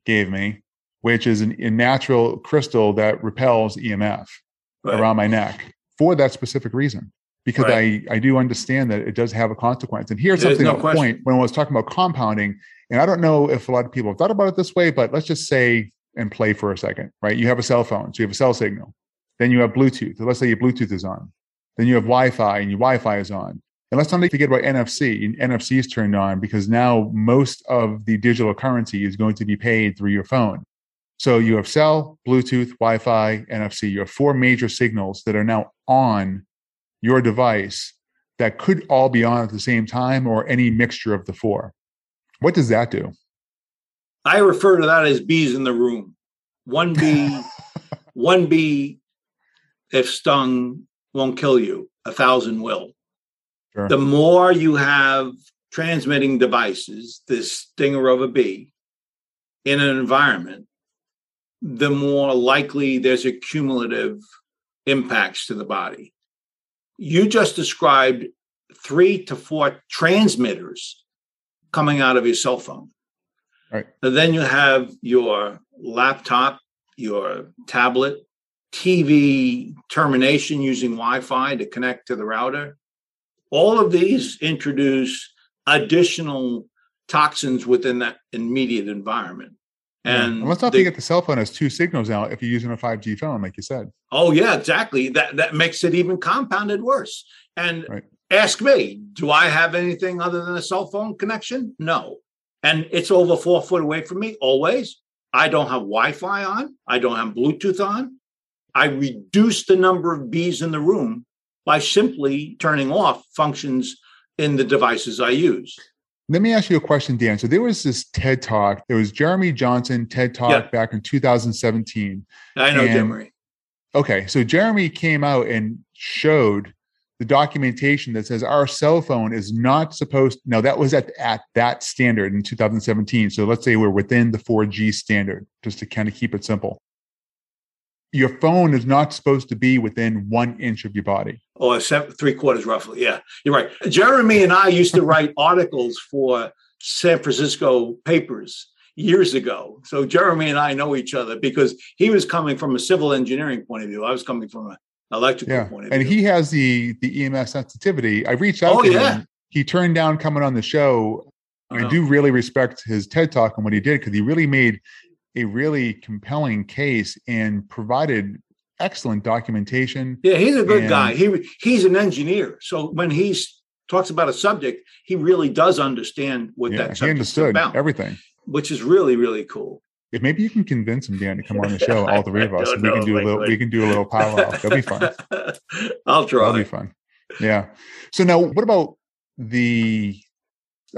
gave me, which is an, a natural crystal that repels EMF right. around my neck for that specific reason. Because right. I, I do understand that it does have a consequence. And here's something no point when I was talking about compounding, and I don't know if a lot of people have thought about it this way, but let's just say and play for a second, right? You have a cell phone, so you have a cell signal. Then you have Bluetooth. So Let's say your Bluetooth is on. Then you have Wi-Fi, and your Wi-Fi is on. And let's not forget about NFC. NFC is turned on because now most of the digital currency is going to be paid through your phone. So you have cell, Bluetooth, Wi-Fi, NFC. You have four major signals that are now on your device that could all be on at the same time or any mixture of the four. What does that do? I refer to that as bees in the room. One bee, one bee, if stung, won't kill you. A thousand will. Sure. The more you have transmitting devices, this stinger of a bee, in an environment, the more likely there's a cumulative impacts to the body. You just described three to four transmitters coming out of your cell phone. Right. And then you have your laptop, your tablet, TV termination using Wi Fi to connect to the router. All of these introduce additional toxins within that immediate environment. And, let's not forget the cell phone has two signals now if you're using a 5G phone, like you said. Oh, yeah, exactly. That that makes it even compounded worse. And right. ask me, do I have anything other than a cell phone connection? No. And it's over four foot away from me always. I don't have Wi-Fi on. I don't have Bluetooth on. I reduce the number of bees in the room by simply turning off functions in the devices I use. Let me ask you a question, Dan. So there was this TED Talk. There was Jeromy Johnson TED Talk yeah. back in 2017. I know and, Jeromy. Okay, so Jeromy came out and showed the documentation that says our cell phone is not supposed. No, that was at at that standard in 2017. So let's say we're within the 4G standard, just to kind of keep it simple your phone is not supposed to be within one inch of your body. Oh, seven, three quarters roughly. Yeah, you're right. Jeromy and I used to write articles for San Francisco papers years ago. So Jeromy and I know each other because he was coming from a civil engineering point of view. I was coming from an electrical yeah. point of and view. And he has the the EMS sensitivity. I reached out oh, to yeah. him. He turned down coming on the show. I uh-huh. do really respect his TED talk and what he did because he really made a really compelling case and provided excellent documentation. Yeah, he's a good and, guy. He he's an engineer, so when he talks about a subject, he really does understand what yeah, that subject he understood about, everything, which is really really cool. If maybe you can convince him, Dan, to come on the show, all three of us, we can do a little. We can do a little powwow. That'll be fun. I'll try. That'll be fun. Yeah. So now, what about the?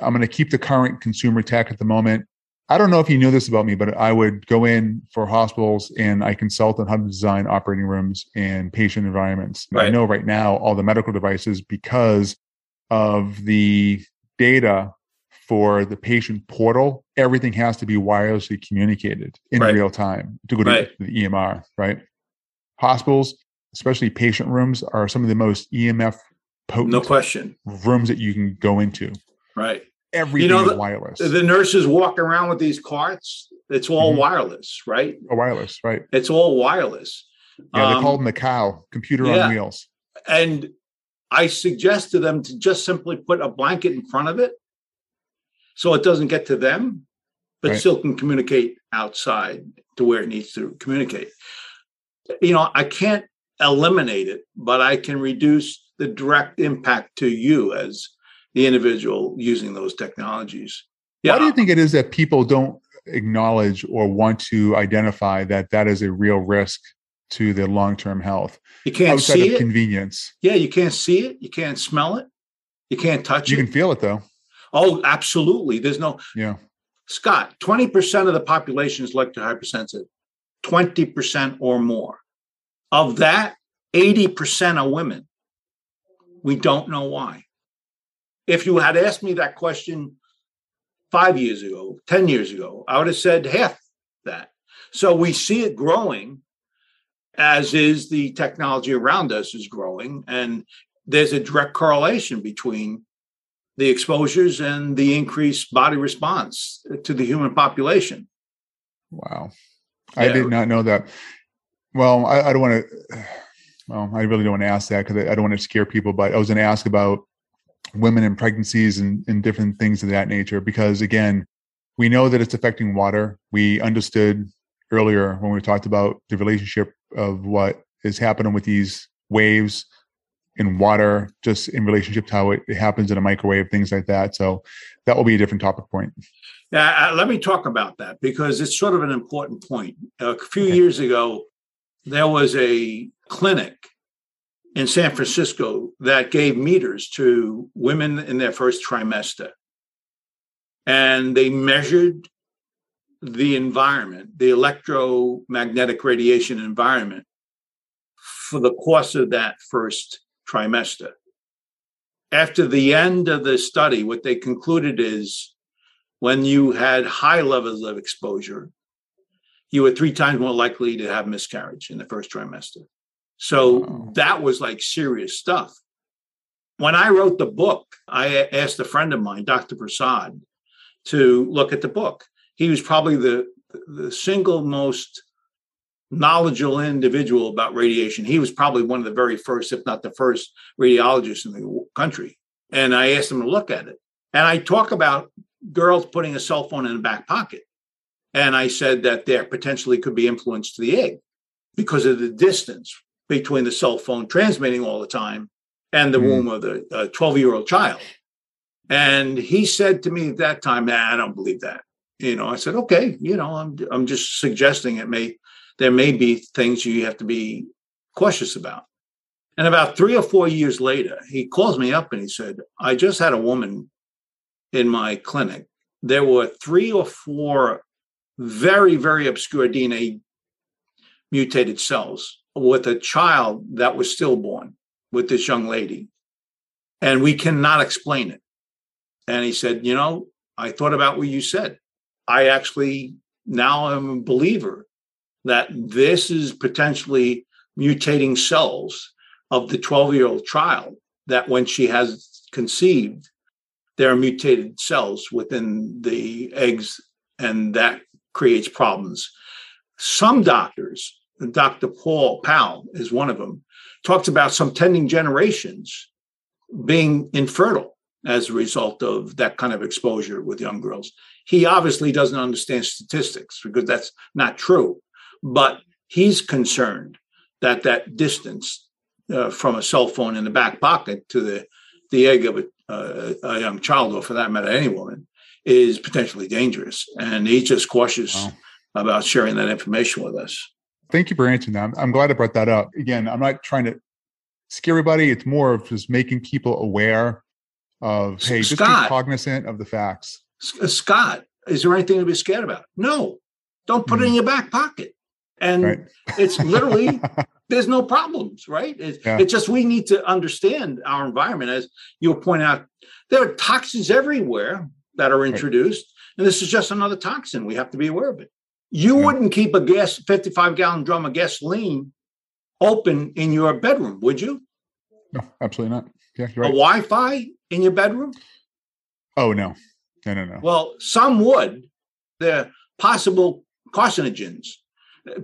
I'm going to keep the current consumer tech at the moment. I don't know if you knew this about me, but I would go in for hospitals and I consult on how to design operating rooms and patient environments. Right. I know right now all the medical devices because of the data for the patient portal, everything has to be wirelessly communicated in right. real time to go to right. the EMR, right? Hospitals, especially patient rooms, are some of the most EMF potent no question rooms that you can go into. Right everything you know, the, wireless. The nurses walk around with these carts. It's all mm-hmm. wireless, right? Oh, wireless, right? It's all wireless. Yeah, they um, call them the cow, computer yeah. on wheels. And I suggest to them to just simply put a blanket in front of it so it doesn't get to them, but right. still can communicate outside to where it needs to communicate. You know, I can't eliminate it, but I can reduce the direct impact to you as the individual using those technologies. Yeah. Why do you think it is that people don't acknowledge or want to identify that that is a real risk to their long-term health? You can't see it. Convenience. Yeah, you can't see it. You can't smell it. You can't touch you it. You can feel it though. Oh, absolutely. There's no. Yeah. Scott, 20% of the population is electro hypersensitive, 20% or more. Of that, 80% are women. We don't know why. If you had asked me that question five years ago, 10 years ago, I would have said half that. So we see it growing, as is the technology around us is growing. And there's a direct correlation between the exposures and the increased body response to the human population. Wow. I yeah. did not know that. Well, I, I don't want to. Well, I really don't want to ask that because I don't want to scare people. But I was going to ask about women and pregnancies and, and different things of that nature because again we know that it's affecting water. We understood earlier when we talked about the relationship of what is happening with these waves in water just in relationship to how it, it happens in a microwave things like that. So that will be a different topic point. Yeah uh, let me talk about that because it's sort of an important point. A few okay. years ago there was a clinic in San Francisco that gave meters to women in their first trimester. And they measured the environment, the electromagnetic radiation environment for the course of that first trimester. After the end of the study, what they concluded is when you had high levels of exposure, you were three times more likely to have miscarriage in the first trimester. So wow. that was like serious stuff. When I wrote the book, I asked a friend of mine, Dr. Prasad, to look at the book. He was probably the the single most knowledgeable individual about radiation. He was probably one of the very first, if not the first, radiologists in the country. And I asked him to look at it. And I talk about girls putting a cell phone in the back pocket. And I said that there potentially could be influence to the egg because of the distance between the cell phone transmitting all the time and the mm. womb of the 12 year old child. And he said to me at that time, nah, I don't believe that. You know, I said, okay, you know, I'm I'm just suggesting it may there may be things you have to be cautious about. And about three or four years later, he calls me up and he said, I just had a woman in my clinic. There were three or four very, very obscure DNA mutated cells with a child that was stillborn with this young lady. And we cannot explain it. And he said, You know, I thought about what you said. I actually now am a believer that this is potentially mutating cells of the 12 year old child, that when she has conceived, there are mutated cells within the eggs, and that creates problems. Some doctors, Dr. Paul Powell is one of them, talks about some tending generations being infertile as a result of that kind of exposure with young girls. He obviously doesn't understand statistics because that's not true, but he's concerned that that distance uh, from a cell phone in the back pocket to the the egg of a, uh, a young child, or for that matter, any woman, is potentially dangerous. And he's just cautious wow. about sharing that information with us. Thank you for answering that. I'm, I'm glad I brought that up. Again, I'm not trying to scare everybody. It's more of just making people aware of, hey, Scott, just be cognizant of the facts. Uh, Scott, is there anything to be scared about? No. Don't put mm. it in mm-hmm. your back pocket. And right. it's literally there's no problems, right? It's, yeah. it's, just we need to understand our environment. As you were pointing out, there are toxins everywhere that are introduced, right. and this is just another toxin. We have to be aware of it. You wouldn't keep a gas 55 gallon drum of gasoline open in your bedroom, would you? No, absolutely not. Yeah, right. A Wi-Fi in your bedroom? Oh no, no, no, no. Well, some would. They're possible carcinogens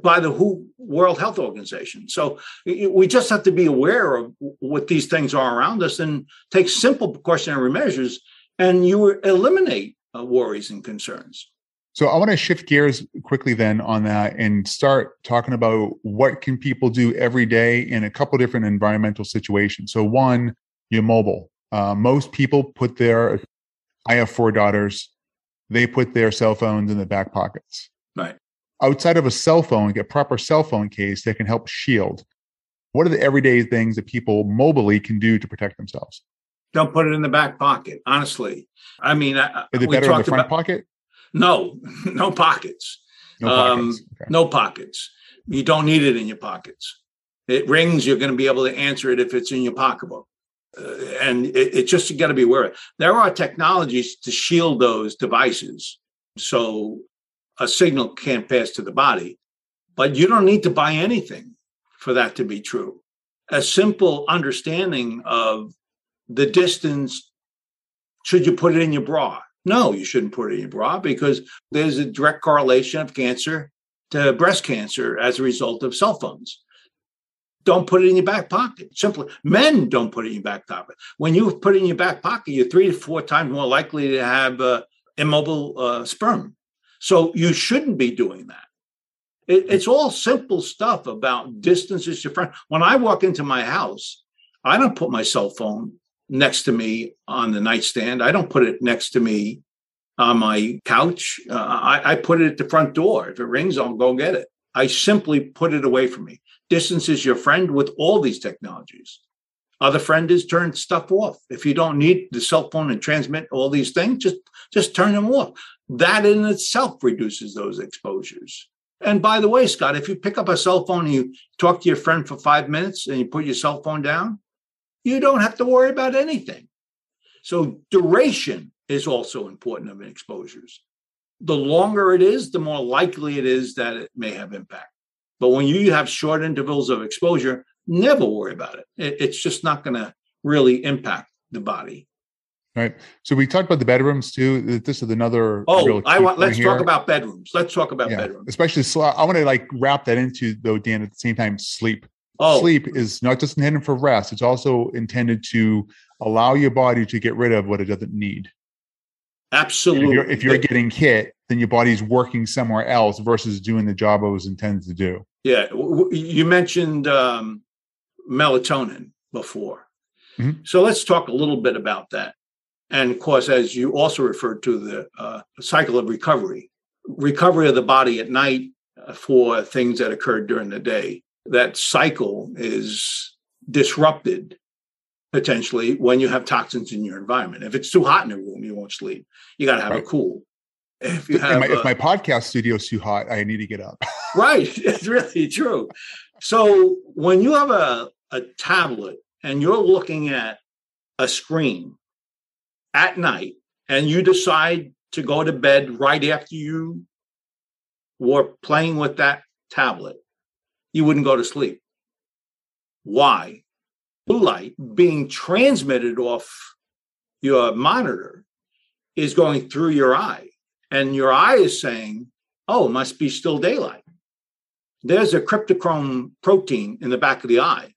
by the WHO World Health Organization. So we just have to be aware of what these things are around us and take simple precautionary measures, and you eliminate uh, worries and concerns. So I want to shift gears quickly then on that and start talking about what can people do every day in a couple different environmental situations. So one, you're mobile. Uh, most people put their, I have four daughters, they put their cell phones in the back pockets. Right outside of a cell phone, get proper cell phone case that can help shield. What are the everyday things that people mobily can do to protect themselves? Don't put it in the back pocket. Honestly, I mean, is it better in the front about, pocket? No, no pockets. No pockets. Um, okay. No pockets. You don't need it in your pockets. It rings. You're going to be able to answer it if it's in your pocketbook. Uh, and it, it just you got to be aware. There are technologies to shield those devices. So a signal can't pass to the body. But you don't need to buy anything for that to be true. A simple understanding of the distance should you put it in your bra? No, you shouldn't put it in your bra because there's a direct correlation of cancer to breast cancer as a result of cell phones. Don't put it in your back pocket. Simply, men don't put it in your back pocket. When you put it in your back pocket, you're three to four times more likely to have uh, immobile uh, sperm. So you shouldn't be doing that. It, it's all simple stuff about distances is your friend. When I walk into my house, I don't put my cell phone next to me on the nightstand. I don't put it next to me on my couch. Uh, I, I put it at the front door. If it rings, I'll go get it. I simply put it away from me. Distance is your friend with all these technologies. Other friend is turn stuff off. If you don't need the cell phone and transmit all these things, just just turn them off. That in itself reduces those exposures. And by the way, Scott, if you pick up a cell phone and you talk to your friend for five minutes and you put your cell phone down, you don't have to worry about anything. So duration is also important of exposures. The longer it is, the more likely it is that it may have impact. But when you have short intervals of exposure, never worry about it. it it's just not going to really impact the body. Right. So we talked about the bedrooms too. This is another. Oh, I want. Let's talk about bedrooms. Let's talk about yeah. bedrooms. Especially, I want to like wrap that into though, Dan. At the same time, sleep. Oh. Sleep is not just intended for rest; it's also intended to allow your body to get rid of what it doesn't need. Absolutely. If you're, if you're getting hit, then your body's working somewhere else versus doing the job it was intended to do. Yeah, you mentioned um, melatonin before, mm-hmm. so let's talk a little bit about that. And of course, as you also referred to the uh, cycle of recovery, recovery of the body at night uh, for things that occurred during the day. That cycle is disrupted potentially when you have toxins in your environment. If it's too hot in a room, you won't sleep. You got to have right. it cool. If you have, my, uh, if my podcast studio is too hot, I need to get up. right, it's really true. So when you have a, a tablet and you're looking at a screen at night and you decide to go to bed right after you were playing with that tablet, you wouldn't go to sleep. Why? Blue light being transmitted off your monitor is going through your eye, and your eye is saying, Oh, must be still daylight. There's a cryptochrome protein in the back of the eye.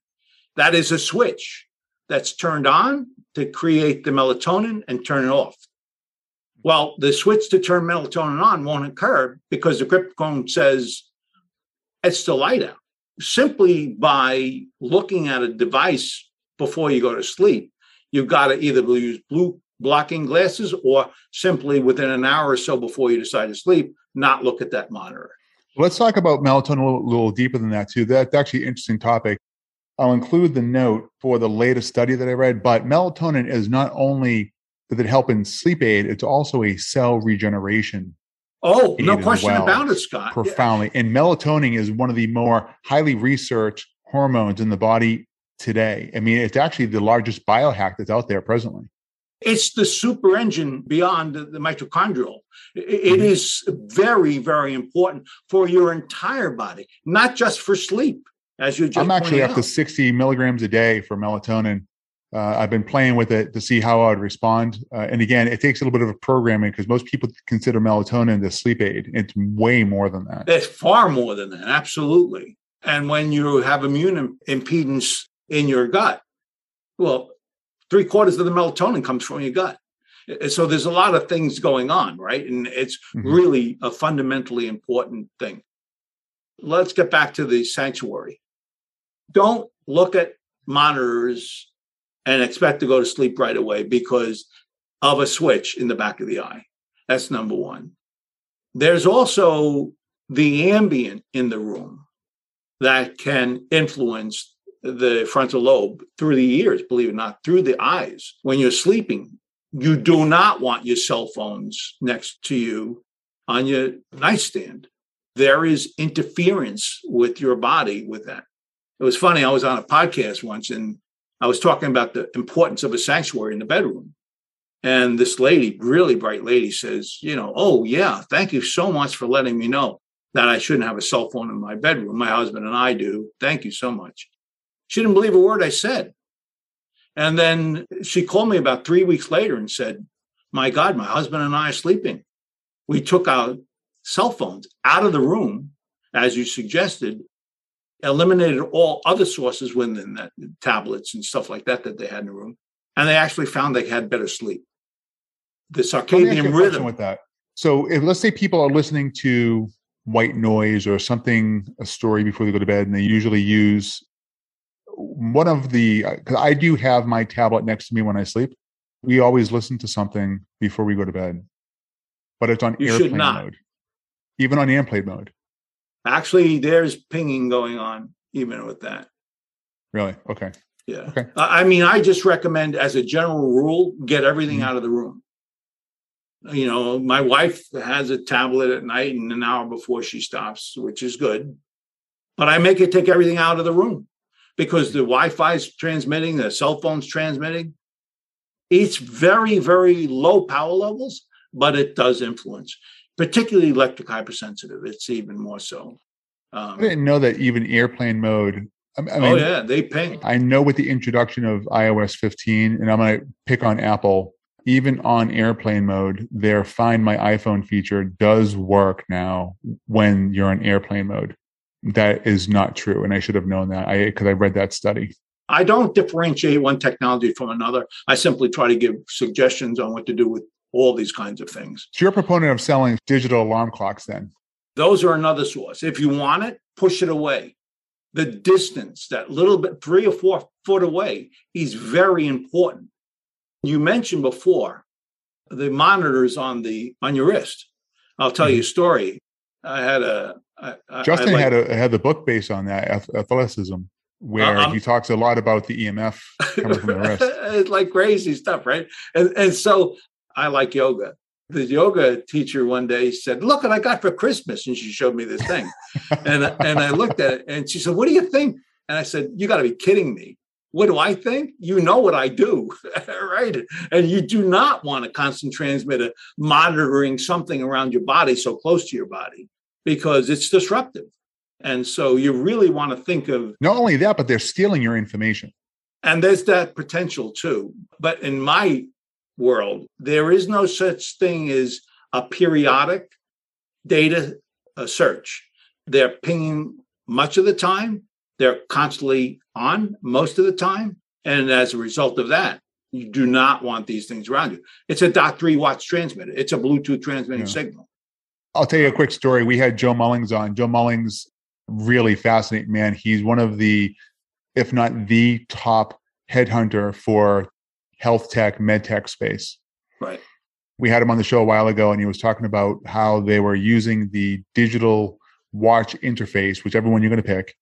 That is a switch that's turned on to create the melatonin and turn it off. Well, the switch to turn melatonin on won't occur because the cryptochrome says it's still light out. Simply by looking at a device before you go to sleep, you've got to either use blue blocking glasses or simply within an hour or so before you decide to sleep, not look at that monitor. Let's talk about melatonin a little, little deeper than that, too. That's actually an interesting topic. I'll include the note for the latest study that I read, but melatonin is not only does it help in sleep aid, it's also a cell regeneration. Oh, no question well, about it, Scott. Profoundly. Yeah. And melatonin is one of the more highly researched hormones in the body today. I mean, it's actually the largest biohack that's out there presently. It's the super engine beyond the, the mitochondrial. It, it mm-hmm. is very, very important for your entire body, not just for sleep as you just I'm actually up out. to 60 milligrams a day for melatonin. Uh, I've been playing with it to see how I would respond. Uh, and again, it takes a little bit of a programming because most people consider melatonin the sleep aid. It's way more than that. It's far more than that, absolutely. And when you have immune impedance in your gut, well, three quarters of the melatonin comes from your gut. So there's a lot of things going on, right? And it's mm-hmm. really a fundamentally important thing. Let's get back to the sanctuary don't look at monitors and expect to go to sleep right away because of a switch in the back of the eye. That's number one. There's also the ambient in the room that can influence the frontal lobe through the ears, believe it or not, through the eyes. When you're sleeping, you do not want your cell phones next to you on your nightstand. There is interference with your body with that it was funny. I was on a podcast once and I was talking about the importance of a sanctuary in the bedroom. And this lady, really bright lady, says, you know, oh, yeah, thank you so much for letting me know that I shouldn't have a cell phone in my bedroom. My husband and I do. Thank you so much. She didn't believe a word I said. And then she called me about three weeks later and said, my God, my husband and I are sleeping. We took our cell phones out of the room, as you suggested, eliminated all other sources within that tablets and stuff like that that they had in the room, and they actually found they had better sleep. The circadian rhythm with that. So, if let's say people are listening to white noise or something, a story before they go to bed, and they usually use one of the uh, because I do have my tablet next to me when I sleep. We always listen to something before we go to bed, but it's on you airplane mode. Even on airplane mode. Actually, there's pinging going on even with that. Really? Okay. Yeah. Okay. I mean, I just recommend, as a general rule, get everything mm-hmm. out of the room. You know, my wife has a tablet at night and an hour before she stops, which is good. But I make her take everything out of the room because the Wi-Fi is transmitting, the cell phone's transmitting. It's very, very low power levels, but it does influence particularly electric hypersensitive. It's even more so. Um, I didn't know that even airplane mode. I mean, oh yeah, they ping. I know with the introduction of iOS 15, and I'm going to pick on Apple. Even on airplane mode, their Find My iPhone feature does work now when you're on airplane mode. That is not true, and I should have known that. I because I read that study. I don't differentiate one technology from another. I simply try to give suggestions on what to do with all these kinds of things. So you're a proponent of selling digital alarm clocks then? Those are another source. If you want it, push it away the distance, that little bit, three or four foot away, is very important. You mentioned before the monitors on the on your wrist. I'll tell mm-hmm. you a story. I had a I, Justin I had a had the book based on that athleticism, where uh, he talks a lot about the EMF coming from the wrist. it's like crazy stuff, right? And and so I like yoga, the yoga teacher one day said, "Look what I got for Christmas," and she showed me this thing, and and I looked at it, and she said, "What do you think?" And I said, "You got to be kidding me! What do I think? You know what I do, right? And you do not want a constant transmitter monitoring something around your body so close to your body because it's disruptive, and so you really want to think of not only that, but they're stealing your information." And there's that potential too. But in my world. There is no such thing as a periodic data uh, search. They're pinging much of the time, they're constantly on most of the time. And as a result of that, you do not want these things around you. It's a dot three watts transmitter, it's a Bluetooth transmitting yeah. signal. I'll tell you a quick story. We had Joe Mullings on. Joe Mullings, really fascinating man. He's one of the, if not the top headhunter for health tech, med tech space. Right. We had him on the show a while ago, and he was talking about how they were using the digital watch interface, whichever one you're going to pick.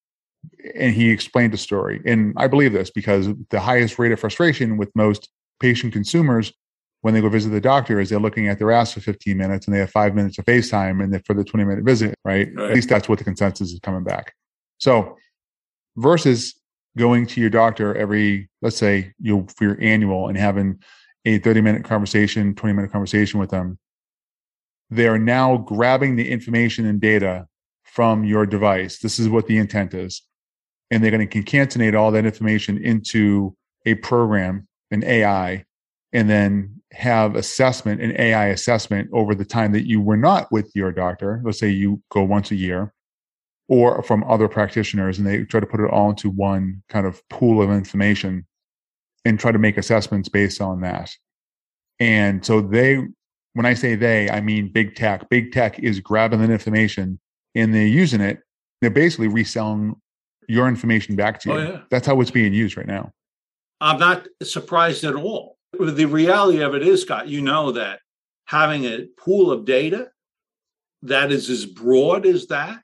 And he explained the story. And I believe this because the highest rate of frustration with most patient consumers when they go visit the doctor is they're looking at their ass for 15 minutes and they have five minutes of FaceTime and then for the 20 minute visit, right? right? At least that's what the consensus is coming back. So versus going to your doctor every, let's say, you for your annual and having a 30 minute conversation, 20 minute conversation with them, they are now grabbing the information and data from your device. This is what the intent is. And they're going to concatenate all that information into a program, an AI, and then have assessment, an AI assessment over the time that you were not with your doctor. Let's say you go once a year or from other practitioners and they try to put it all into one kind of pool of information and try to make assessments based on that. And so they when i say they i mean big tech. Big tech is grabbing that information and they're using it. They're basically reselling your information back to oh, you. oh, yeah. that's how it's being used right now. I'm not surprised at all. The reality of it is scott you know that having a pool of data that is as broad as that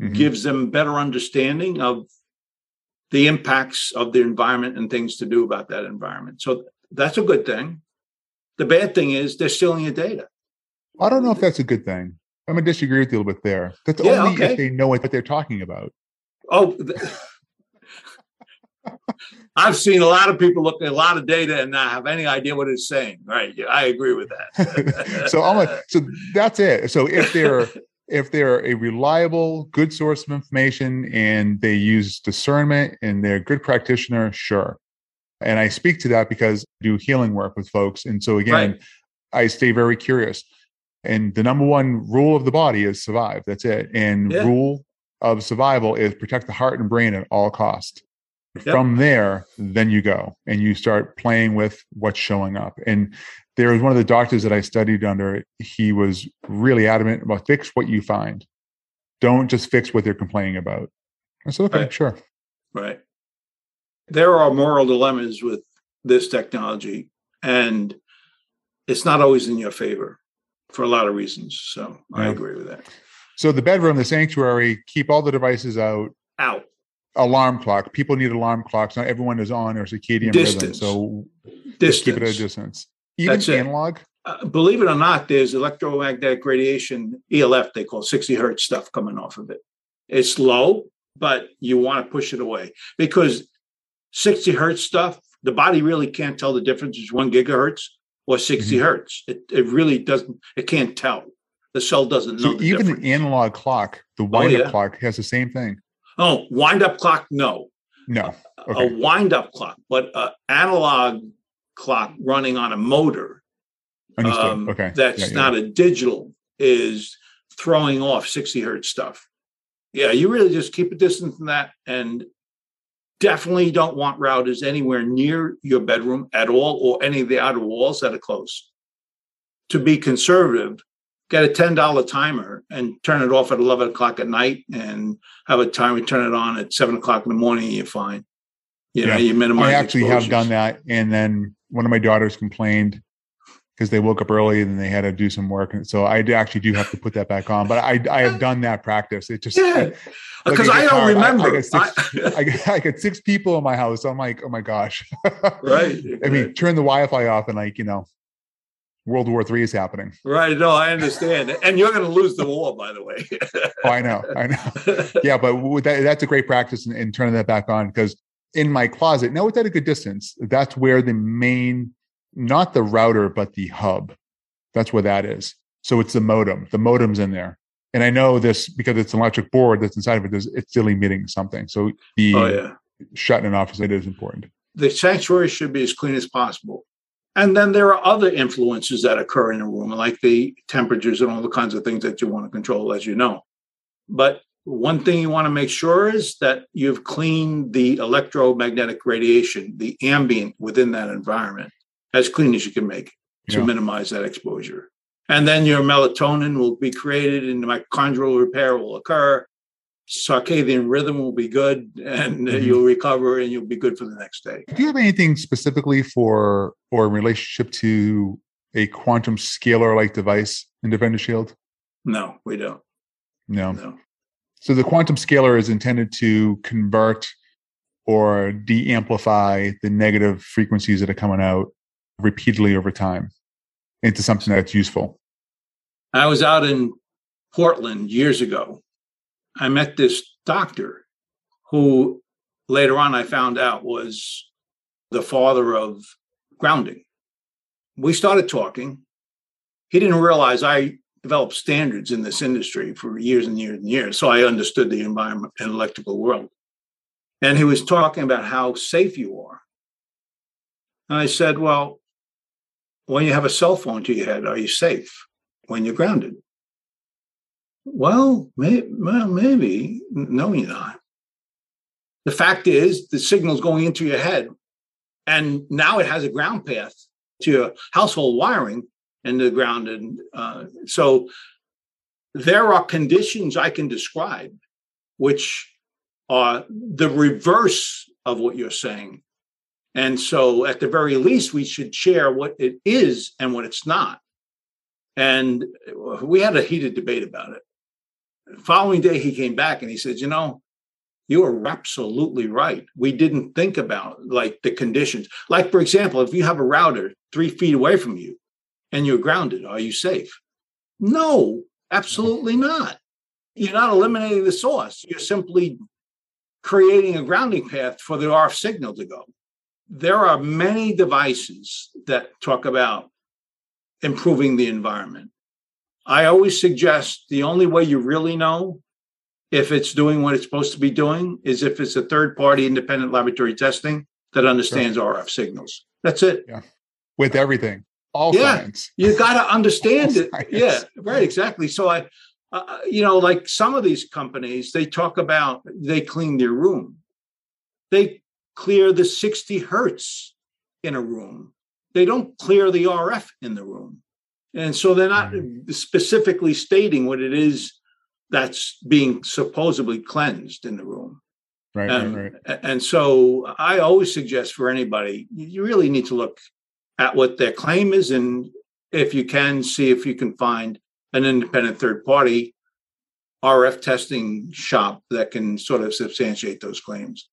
mm-hmm. gives them better understanding of the impacts of the environment and things to do about that environment. So that's a good thing. The bad thing is they're stealing your data. I don't know if that's a good thing. I'm gonna disagree with you a little bit there. That's yeah, only okay. if they know what they're talking about. Oh, I've seen a lot of people look at a lot of data and not have any idea what it's saying. Right? I agree with that. so I'm like, so that's it. So if they're if they're a reliable, good source of information and they use discernment and they're a good practitioner, sure. And I speak to that because I do healing work with folks. And so again, right. I stay very curious. And the number one rule of the body is survive. That's it. And yeah. rule of survival is protect the heart and brain at all cost. Yep. From there, then you go and you start playing with what's showing up. And there was one of the doctors that I studied under. He was really adamant about fix what you find. Don't just fix what they're complaining about. I said, okay, right. sure. Right. There are moral dilemmas with this technology, and it's not always in your favor for a lot of reasons. So. I agree with that. So the bedroom, the sanctuary, keep all the devices out. Out. Alarm clock. People need alarm clocks. Not everyone is on or circadian distance. rhythm. So distance. keep it at a distance. Even That's analog? Uh, believe it or not, there's electromagnetic radiation, ELF, they call 60 hertz stuff coming off of it. It's low, but you want to push it away because 60 hertz stuff, the body really can't tell the difference between one gigahertz or 60 mm-hmm. hertz. It, it really doesn't, it can't tell. The cell doesn't know. So even difference. an analog clock, the wind up oh, yeah. clock has the same thing. Oh, wind up clock, no. No. Okay. A wind up clock, but an analog clock running on a motor. Um, okay. That's yeah, yeah. not a digital is throwing off 60 hertz stuff. Yeah, you really just keep a distance from that and definitely don't want routers anywhere near your bedroom at all or any of the outer walls that are close. To be conservative, get a $10 timer and turn it off at 11 o'clock at night and have a timer turn it on at 7 o'clock in the morning and you're fine. You know, yeah. you minimize I actually exposures. have done that. And then one of my daughters complained because they woke up early and they had to do some work. And so I actually do have to put that back on. But I I have done that practice. It just yeah. because I don't remember. I, I, got six, I, got, I, got six people in my house. I'm like, oh my gosh. right. I mean, turn the Wi-Fi off and like, you know, World War Three is happening. Right. No, I understand. And you're going to lose the war, by the way. oh, I know. I know. Yeah, but that, that's a great practice in, in turning that back on because in my closet, now it's at a good distance. That's where the main not the router, but the hub. That's where that is. So it's the modem. The modem's in there. And I know this because it's an electric board that's inside of it. It's still emitting something. So the oh, yeah. shutting it off it is important. The sanctuary should be as clean as possible. And then there are other influences that occur in a room, like the temperatures and all the kinds of things that you want to control, as you know. But one thing you want to make sure is that you've cleaned the electromagnetic radiation, the ambient within that environment as clean as you can make to yeah. minimize that exposure. And then your melatonin will be created and the mitochondrial repair will occur. Circadian rhythm will be good and mm-hmm. you'll recover and you'll be good for the next day. Do you have anything specifically for or in relationship to a quantum scalar like device in Defender Shield? No, we don't. No. No. So the quantum scalar is intended to convert or de-amplify the negative frequencies that are coming out repeatedly over time into something that's useful? I was out in Portland years ago. I met this doctor who later on I found out was the father of grounding. We started talking. He didn't realize I developed standards in this industry for years and years and years. So I understood the environment and electrical world. And he was talking about how safe you are. And I said, Well, when you have a cell phone to your head, are you safe when you're grounded? Well, may, well, maybe. No, you're not. The fact is, the signal's going into your head, and now it has a ground path to your household wiring and the ground. And uh, so there are conditions I can describe which are the reverse of what you're saying. And so, at the very least, we should share what it is and what it's not. And we had a heated debate about it. The following day, he came back and he said, You know, you are absolutely right. We didn't think about like the conditions. Like, for example, if you have a router three feet away from you and you're grounded, are you safe? No, absolutely not. You're not eliminating the source. You're simply creating a grounding path for the RF signal to go there are many devices that talk about improving the environment. I always suggest the only way you really know if it's doing what it's supposed to be doing is if it's a third party independent laboratory testing that understands. RF signals. That's it. Yeah. With everything, all yeah. You got to understand it. Science. Yeah, right. Exactly. So I, uh, you know, like some of these companies, they talk about they clean their room. They clear the 60 hertz in a room. They don't clear the RF in the room. And so they're not mm-hmm. specifically stating what it is that's being supposedly cleansed in the room. Right, and, right, right. And so I always suggest for anybody, you really need to look at what their claim is. And if you can, see if you can find an independent third party RF testing shop that can sort of substantiate those claims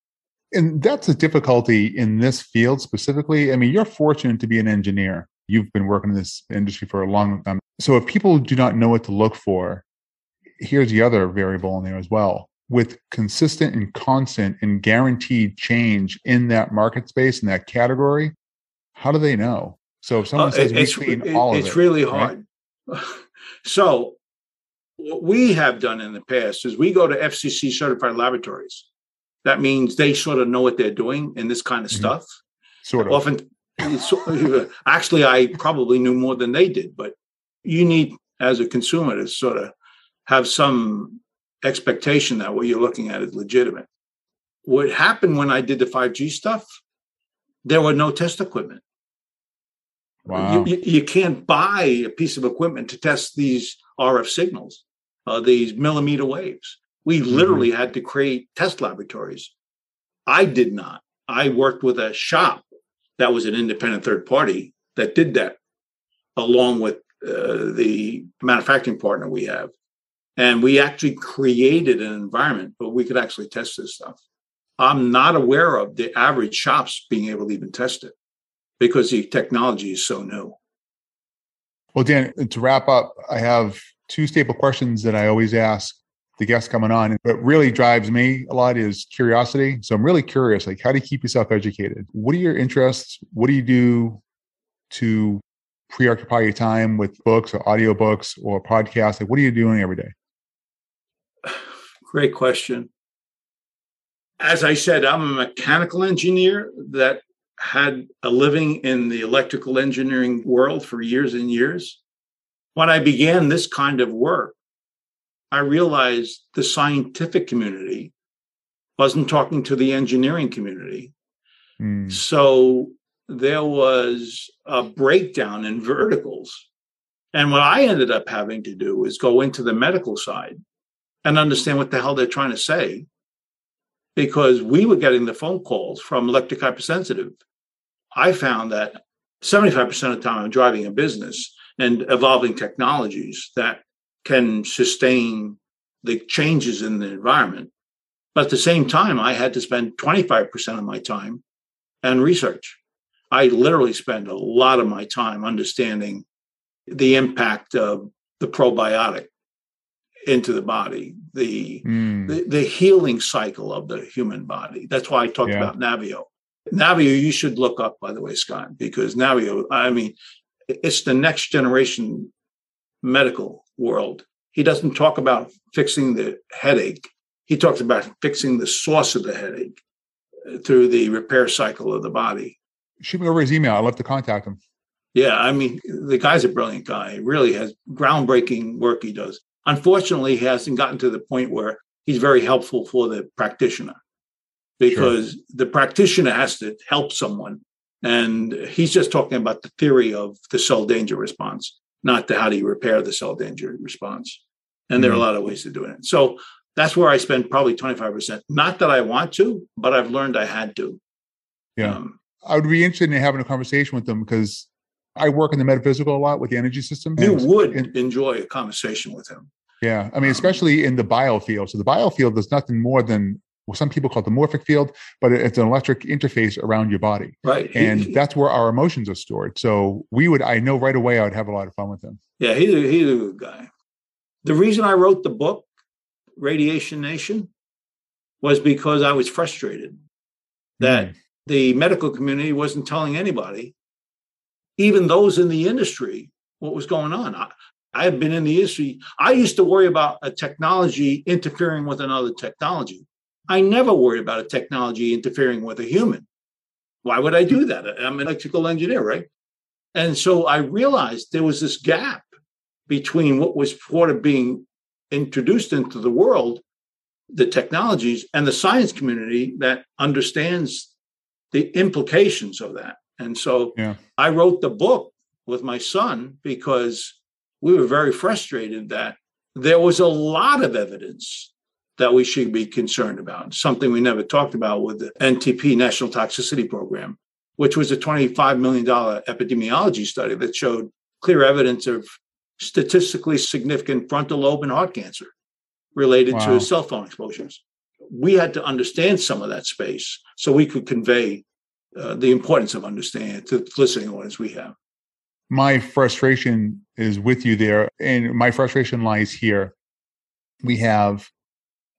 and that's a difficulty in this field specifically. I mean, you're fortunate to be an engineer. You've been working in this industry for a long time. So if people do not know what to look for, here's the other variable in there as well. With consistent and constant and guaranteed change in that market space in that category, how do they know? So if someone uh, says we clean all of it, it's really hard. Right? so what we have done in the past is we go to FCC certified laboratories That means they sort of know what they're doing in this kind of mm-hmm. stuff. Sort of. Often, actually, I probably knew more than they did, but you need, as a consumer, to sort of have some expectation that what you're looking at is legitimate. What happened when I did the 5G stuff, there were no test equipment. Wow. You, you, can't buy a piece of equipment to test these RF signals, uh, these millimeter waves. We mm-hmm. literally mm-hmm. had to create test laboratories. I did not. I worked with a shop that was an independent third party that did that, along with uh, the manufacturing partner we have. And we actually created an environment where we could actually test this stuff. I'm not aware of the average shops being able to even test it because the technology is so new. Well, Dan, to wrap up, I have two staple questions that I always ask the guests coming on. What really drives me a lot is curiosity. So I'm really curious, like how do you keep yourself educated? What are your interests? What do you do to preoccupy your time with books or audiobooks or podcasts? Like what are you doing every day? Great question. As I said, I'm a mechanical engineer that had a living in the electrical engineering world for years and years. When I began this kind of work, I realized the scientific community wasn't talking to the engineering community. Mm. So there was a breakdown in verticals. And what I ended up having to do is go into the medical side and understand what the hell they're trying to say because we were getting the phone calls from electric hypersensitive I found that 75% of the time I'm driving a business and evolving technologies that can sustain the changes in the environment. But at the same time, I had to spend 25% of my time and research. I literally spend a lot of my time understanding the impact of the probiotic into the body, the, mm. the, the healing cycle of the human body. That's why I talked yeah. about Naviaux. Naviaux, you should look up, by the way, Scott, because Naviaux, I mean, it's the next generation medical world. He doesn't talk about fixing the headache. He talks about fixing the source of the headache uh, through the repair cycle of the body. Shoot me over his email. I'd love to contact him. Yeah, I mean, the guy's a brilliant guy. He really has groundbreaking work he does. Unfortunately, he hasn't gotten to the point where he's very helpful for the practitioner because sure. the practitioner has to help someone. And he's just talking about the theory of the cell danger response, not the how do you repair the cell danger response. And mm-hmm. there are a mm-hmm. lot of ways of doing it. So that's where I spend probably 25%. Not that I want to, but I've learned I had to. Yeah. Um, I would be interested in having a conversation with them because I work in the metaphysical a lot with the energy system. You would enjoy a conversation with him. Yeah. I mean, especially in the biofield. So the biofield is nothing more than well, some people call it the morphic field, but it's an electric interface around your body. Right. And that's where our emotions are stored. So we would, I know right away, I would have a lot of fun with him. Yeah, he's a, he's a good guy. The reason I wrote the book, Radiation Nation, was because I was frustrated that mm. the medical community wasn't telling anybody, even those in the industry, what was going on. I, I have been in the industry. I used to worry about a technology interfering with another technology. I never worried about a technology interfering with a human. Why would I do that? I'm an electrical engineer, right? And so I realized there was this gap between what was sort of being introduced into the world, the technologies, and the science community that understands the implications of that. And so yeah. I wrote the book with my son because we were very frustrated that there was a lot of evidence that we should be concerned about. Something we never talked about with the NTP National Toxicity Program, which was a $25 million epidemiology study that showed clear evidence of statistically significant frontal lobe and heart cancer related wow. to cell phone exposures. We had to understand some of that space so we could convey uh, the importance of understanding to the listening audience we have. My frustration is with you there, and my frustration lies here. We have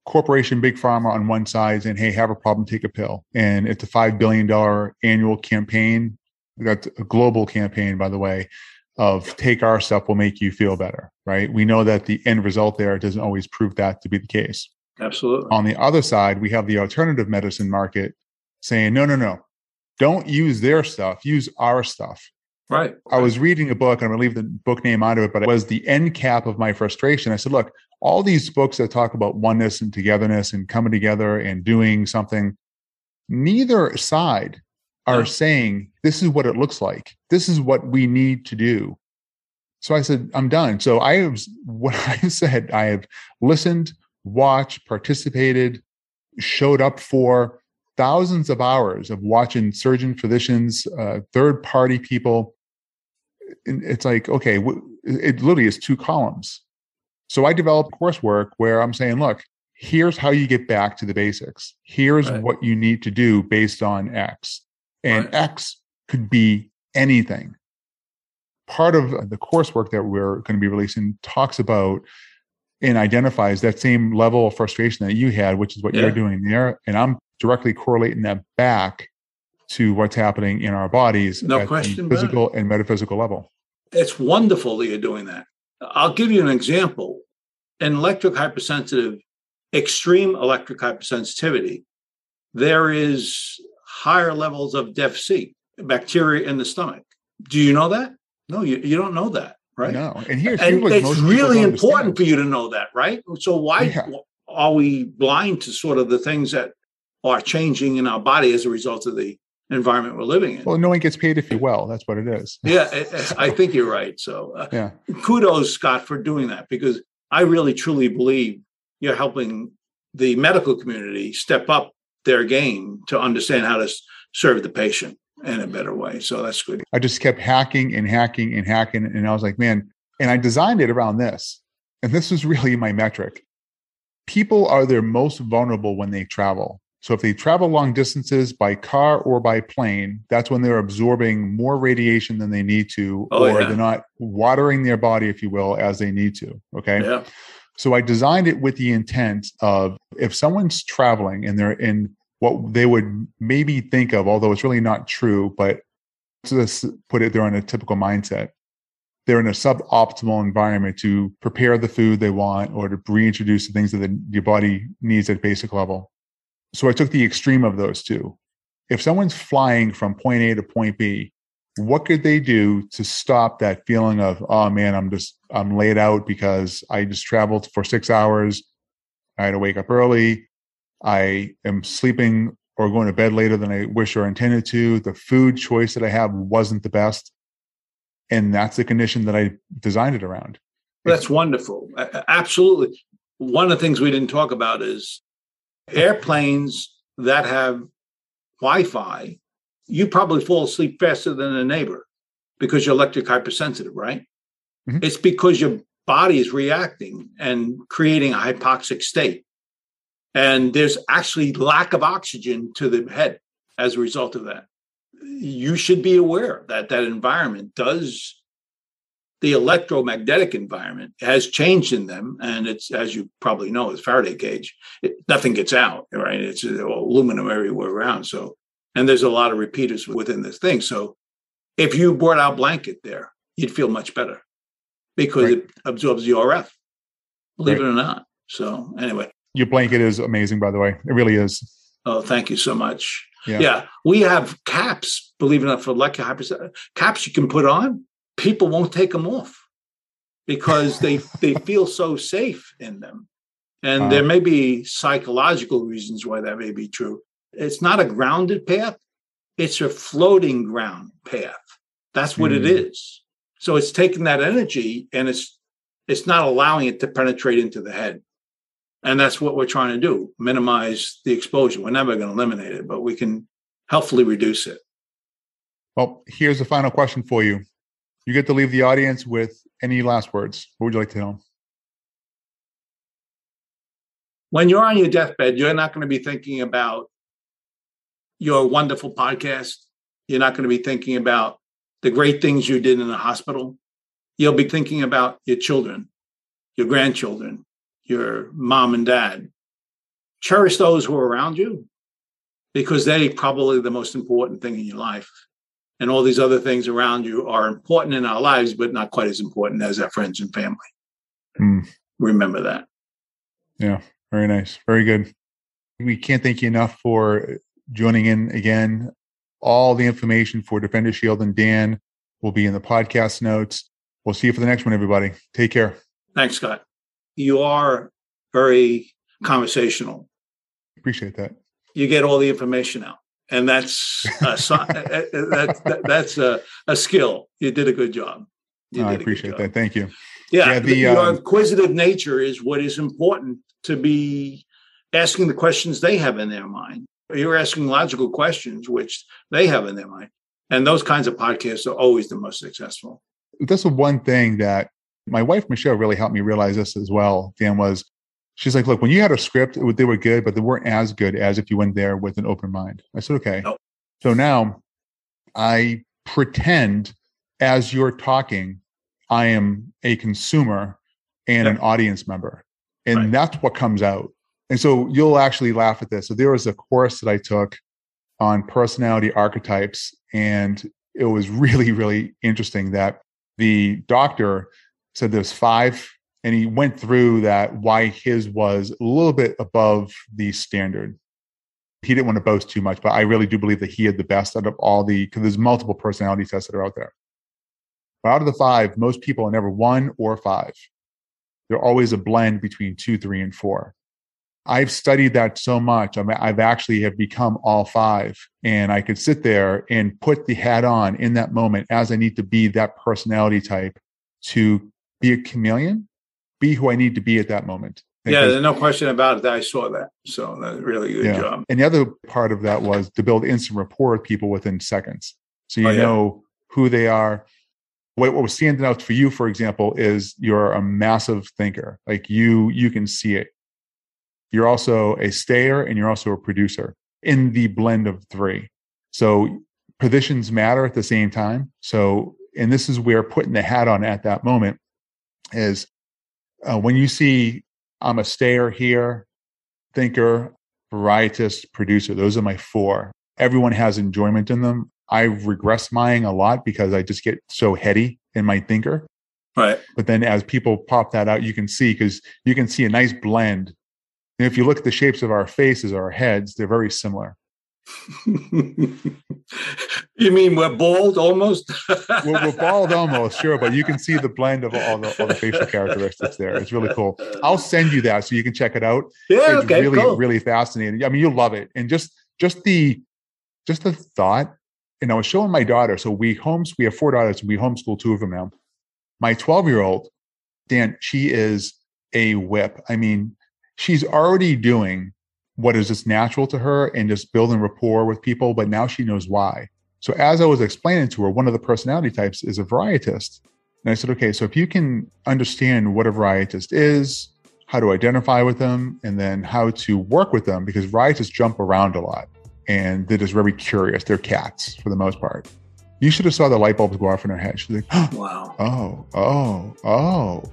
corporation big pharma on one side saying hey have a problem take a pill and it's a $5 billion annual campaign that's a global campaign by the way of take our stuff will make you feel better right we know that the end result there doesn't always prove that to be the case Absolutely. On the other side, we have the alternative medicine market saying, no, no, no, don't use their stuff, use our stuff. Right. I was reading a book, and I'm going to leave the book name out of it, but it was the end cap of my frustration. I said, look, all these books that talk about oneness and togetherness and coming together and doing something, neither side are yeah. saying this is what it looks like. This is what we need to do. So I said, I'm done. So I have what I said, I have listened, watched, participated, showed up for thousands of hours of watching surgeon physicians, uh, third party people. It's like, okay, it literally is two columns. So I developed coursework where I'm saying, look, here's how you get back to the basics. Here's right. what you need to do based on X. And right. X could be anything. Part of the coursework that we're going to be releasing talks about and identifies that same level of frustration that you had, which is what yeah. you're doing there. And I'm directly correlating that back to what's happening in our bodies no at question the physical and metaphysical level. It's wonderful that you're doing that. I'll give you an example. In electric hypersensitive, extreme electric hypersensitivity, there is higher levels of deficit bacteria in the stomach. Do you know that? No, you, you don't know that right? No, and here's, and it's really important for you to know that, right? So why yeah. are we blind to sort of the things that are changing in our body as a result of the environment we're living in? Well, no one gets paid if you well. That's what it is. yeah, I think you're right. So uh, yeah, kudos, Scott, for doing that because I really truly believe you're helping the medical community step up their game to understand how to serve the patient in a better way. So that's good. I just kept hacking and hacking and hacking. And I was like, man, and I designed it around this. And this was really my metric. People are their most vulnerable when they travel. So if they travel long distances by car or by plane, that's when they're absorbing more radiation than they need to, oh, or yeah. they're not watering their body, if you will, as they need to. Okay. Yeah. So I designed it with the intent of if someone's traveling and they're in what they would maybe think of, although it's really not true, but to just put it, they're in a typical mindset. They're in a suboptimal environment to prepare the food they want or to reintroduce the things that the, your body needs at a basic level. So I took the extreme of those two. If someone's flying from point A to point B, what could they do to stop that feeling of, oh man, I'm just, I'm laid out because I just traveled for six hours. I had to wake up early. I am sleeping or going to bed later than I wish or intended to. The food choice that I have wasn't the best. And that's the condition that I designed it around. That's wonderful. Absolutely. One of the things we didn't talk about is airplanes that have Wi Fi, you probably fall asleep faster than a neighbor because you're electric hypersensitive, right? Mm-hmm. It's because your body is reacting and creating a hypoxic state. And there's actually lack of oxygen to the head as a result of that. You should be aware that that environment does the electromagnetic environment has changed in them and it's as you probably know it's faraday cage it, nothing gets out right it's aluminum everywhere around so and there's a lot of repeaters within this thing so if you brought out blanket there you'd feel much better because right. it absorbs the rf believe right. it or not so anyway your blanket is amazing, by the way. It really is. Oh, thank you so much. Yeah, yeah we have caps, believe it or not, for electric hyper caps you can put on. People won't take them off because they they feel so safe in them. And uh, there may be psychological reasons why that may be true. It's not a grounded path, it's a floating ground path. That's what mm. it hmm. So it's taking that energy and it's it's not allowing it to penetrate into the head. And that's what we're trying to do minimize the exposure. We're never going to eliminate it, but we can helpfully reduce it. Well, here's the final question for you. You get to leave the audience with any last words. What would you like to know? When you're on your deathbed, you're not going to be thinking about your wonderful podcast. You're not going to be thinking about the great things you did in the hospital. You'll be thinking about your children, your grandchildren, your mom and dad. Cherish those who are around you because they're probably the most important thing in your life. And all these other things around you are important in our lives, but not quite as important as our friends and family. Mm. Remember that. Yeah, Very nice. Very good. We can't thank you enough for joining in again. All the information for Defender Shield and Dan will be in the podcast notes. We'll see you for the next one, everybody. Take care. Thanks, Scott. You are very conversational. Appreciate that. You get all the information out, and that's a, that, that, that's a, a, skill. You did a good job. No, I appreciate that. Thank you. Yeah, yeah the, your um, inquisitive nature is what is important to be asking the questions they have in their mind. You're asking logical questions, which they have in their mind. And those kinds of podcasts are always the most successful. That's the one thing that my wife, Michelle, really helped me realize this as well, Dan, was she's like, look, when you had a script, it, they were good, but they weren't as good as if you went there with an open mind. I said, okay. Nope. So now I pretend as you're talking, I am a consumer and yep. an audience member. And right. that's what comes out. And so you'll actually laugh at this. So there was a course that I took on personality archetypes, and it was really, really interesting that the doctor said there's five, and he went through that why his was a little bit above the standard. He didn't want to boast too much, but I really do believe that he had the best out of all the because there's multiple personality tests that are out there. But out of the five, most people are never one or five. They're always a blend between two, three, and four. I've studied that so much. I mean, I've actually have become all five, and I could sit there and put the hat on in that moment as I need to be that personality type to be a chameleon, be who I need to be at that moment. yeah, there's no question about it. I saw that. So that's really good yeah. job. And the other part of that was to build instant rapport with people within seconds. So you oh, yeah. know who they are. What, what was standing out for you, for example, is you're a massive thinker. Like you, you can see it you're also a stayer and you're also a producer in the blend of three. So positions matter at the same time. So, and this is where putting the hat on at that moment is uh, when you see I'm a stayer here, thinker, varietist, producer. Those are my four. Everyone has enjoyment in them. I've regressed mine a lot because I just get so heady in my thinker. Right. But then as people pop that out, you can see because you can see a nice blend and if you look at the shapes of our faces, our heads, they're very similar. you mean we're bald almost? we're, we're, bald almost, sure, but you can see the blend of all the, all the facial characteristics there. It's really cool. I'll send you that so you can check it out. Yeah, it's okay, really, cool. really fascinating. I mean, you'll love it. And just just the just the thought, and I was showing my daughter. So we homes, we have four daughters, and we homeschool two of them now. My 12 year old, Dan, she is a whip. I mean, she's already doing what is just natural to her and just building rapport with people, but now she knows why. So as I was explaining to her, one of the personality types is a varietist. And I said, okay, so if you can understand what a varietist is, how to identify with them, and then how to work with them, because varietists jump around a lot and they're just very curious. They're cats for the most part. You should have saw the light bulbs go off in her head. She's like, oh, wow. Oh, oh, oh.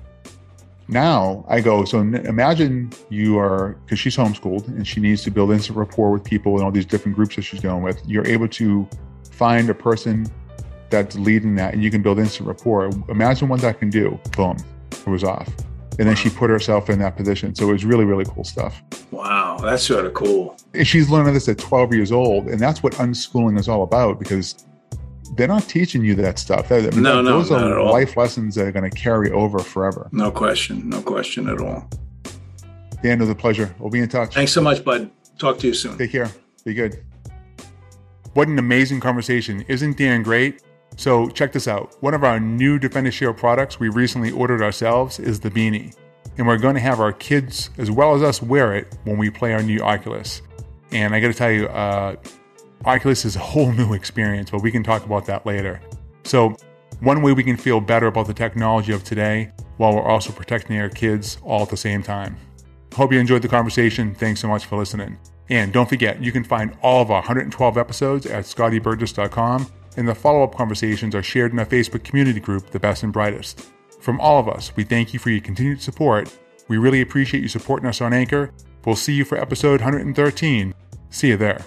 Now I go, so imagine you are, because she's homeschooled and she needs to build instant rapport with people and all these different groups that she's going with. You're able to find a person that's leading that and you can build instant rapport. Imagine what that can do. Boom, it was off. And then she put herself in that position. So it was really, really cool stuff. Wow, that's sort of cool. And she's learning this at 12 years old. And that's what unschooling is all about because they're not teaching you that stuff. I mean, no, no, those are life lessons that are going to carry over forever. No question, no question at all. Dan, it was a pleasure. We'll be in touch. Thanks so much, bud. Talk to you soon. Take care. Be good. What an amazing conversation. Isn't Dan great? So check this out. One of our new Defender Shield products we recently ordered ourselves is the Beanie. And we're going to have our kids as well as us wear it when we play our new Oculus. And I got to tell you, uh, Oculus is a whole new experience, but we can talk about that later. So, one way we can feel better about the technology of today while we're also protecting our kids all at the same time. Hope you enjoyed the conversation. Thanks so much for listening. And don't forget, you can find all of our 112 episodes at scottyburgess.com, and the follow up conversations are shared in our Facebook community group, The Best and Brightest. From all of us, we thank you for your continued support. We really appreciate you supporting us on Anchor. We'll see you for episode 113. See you there.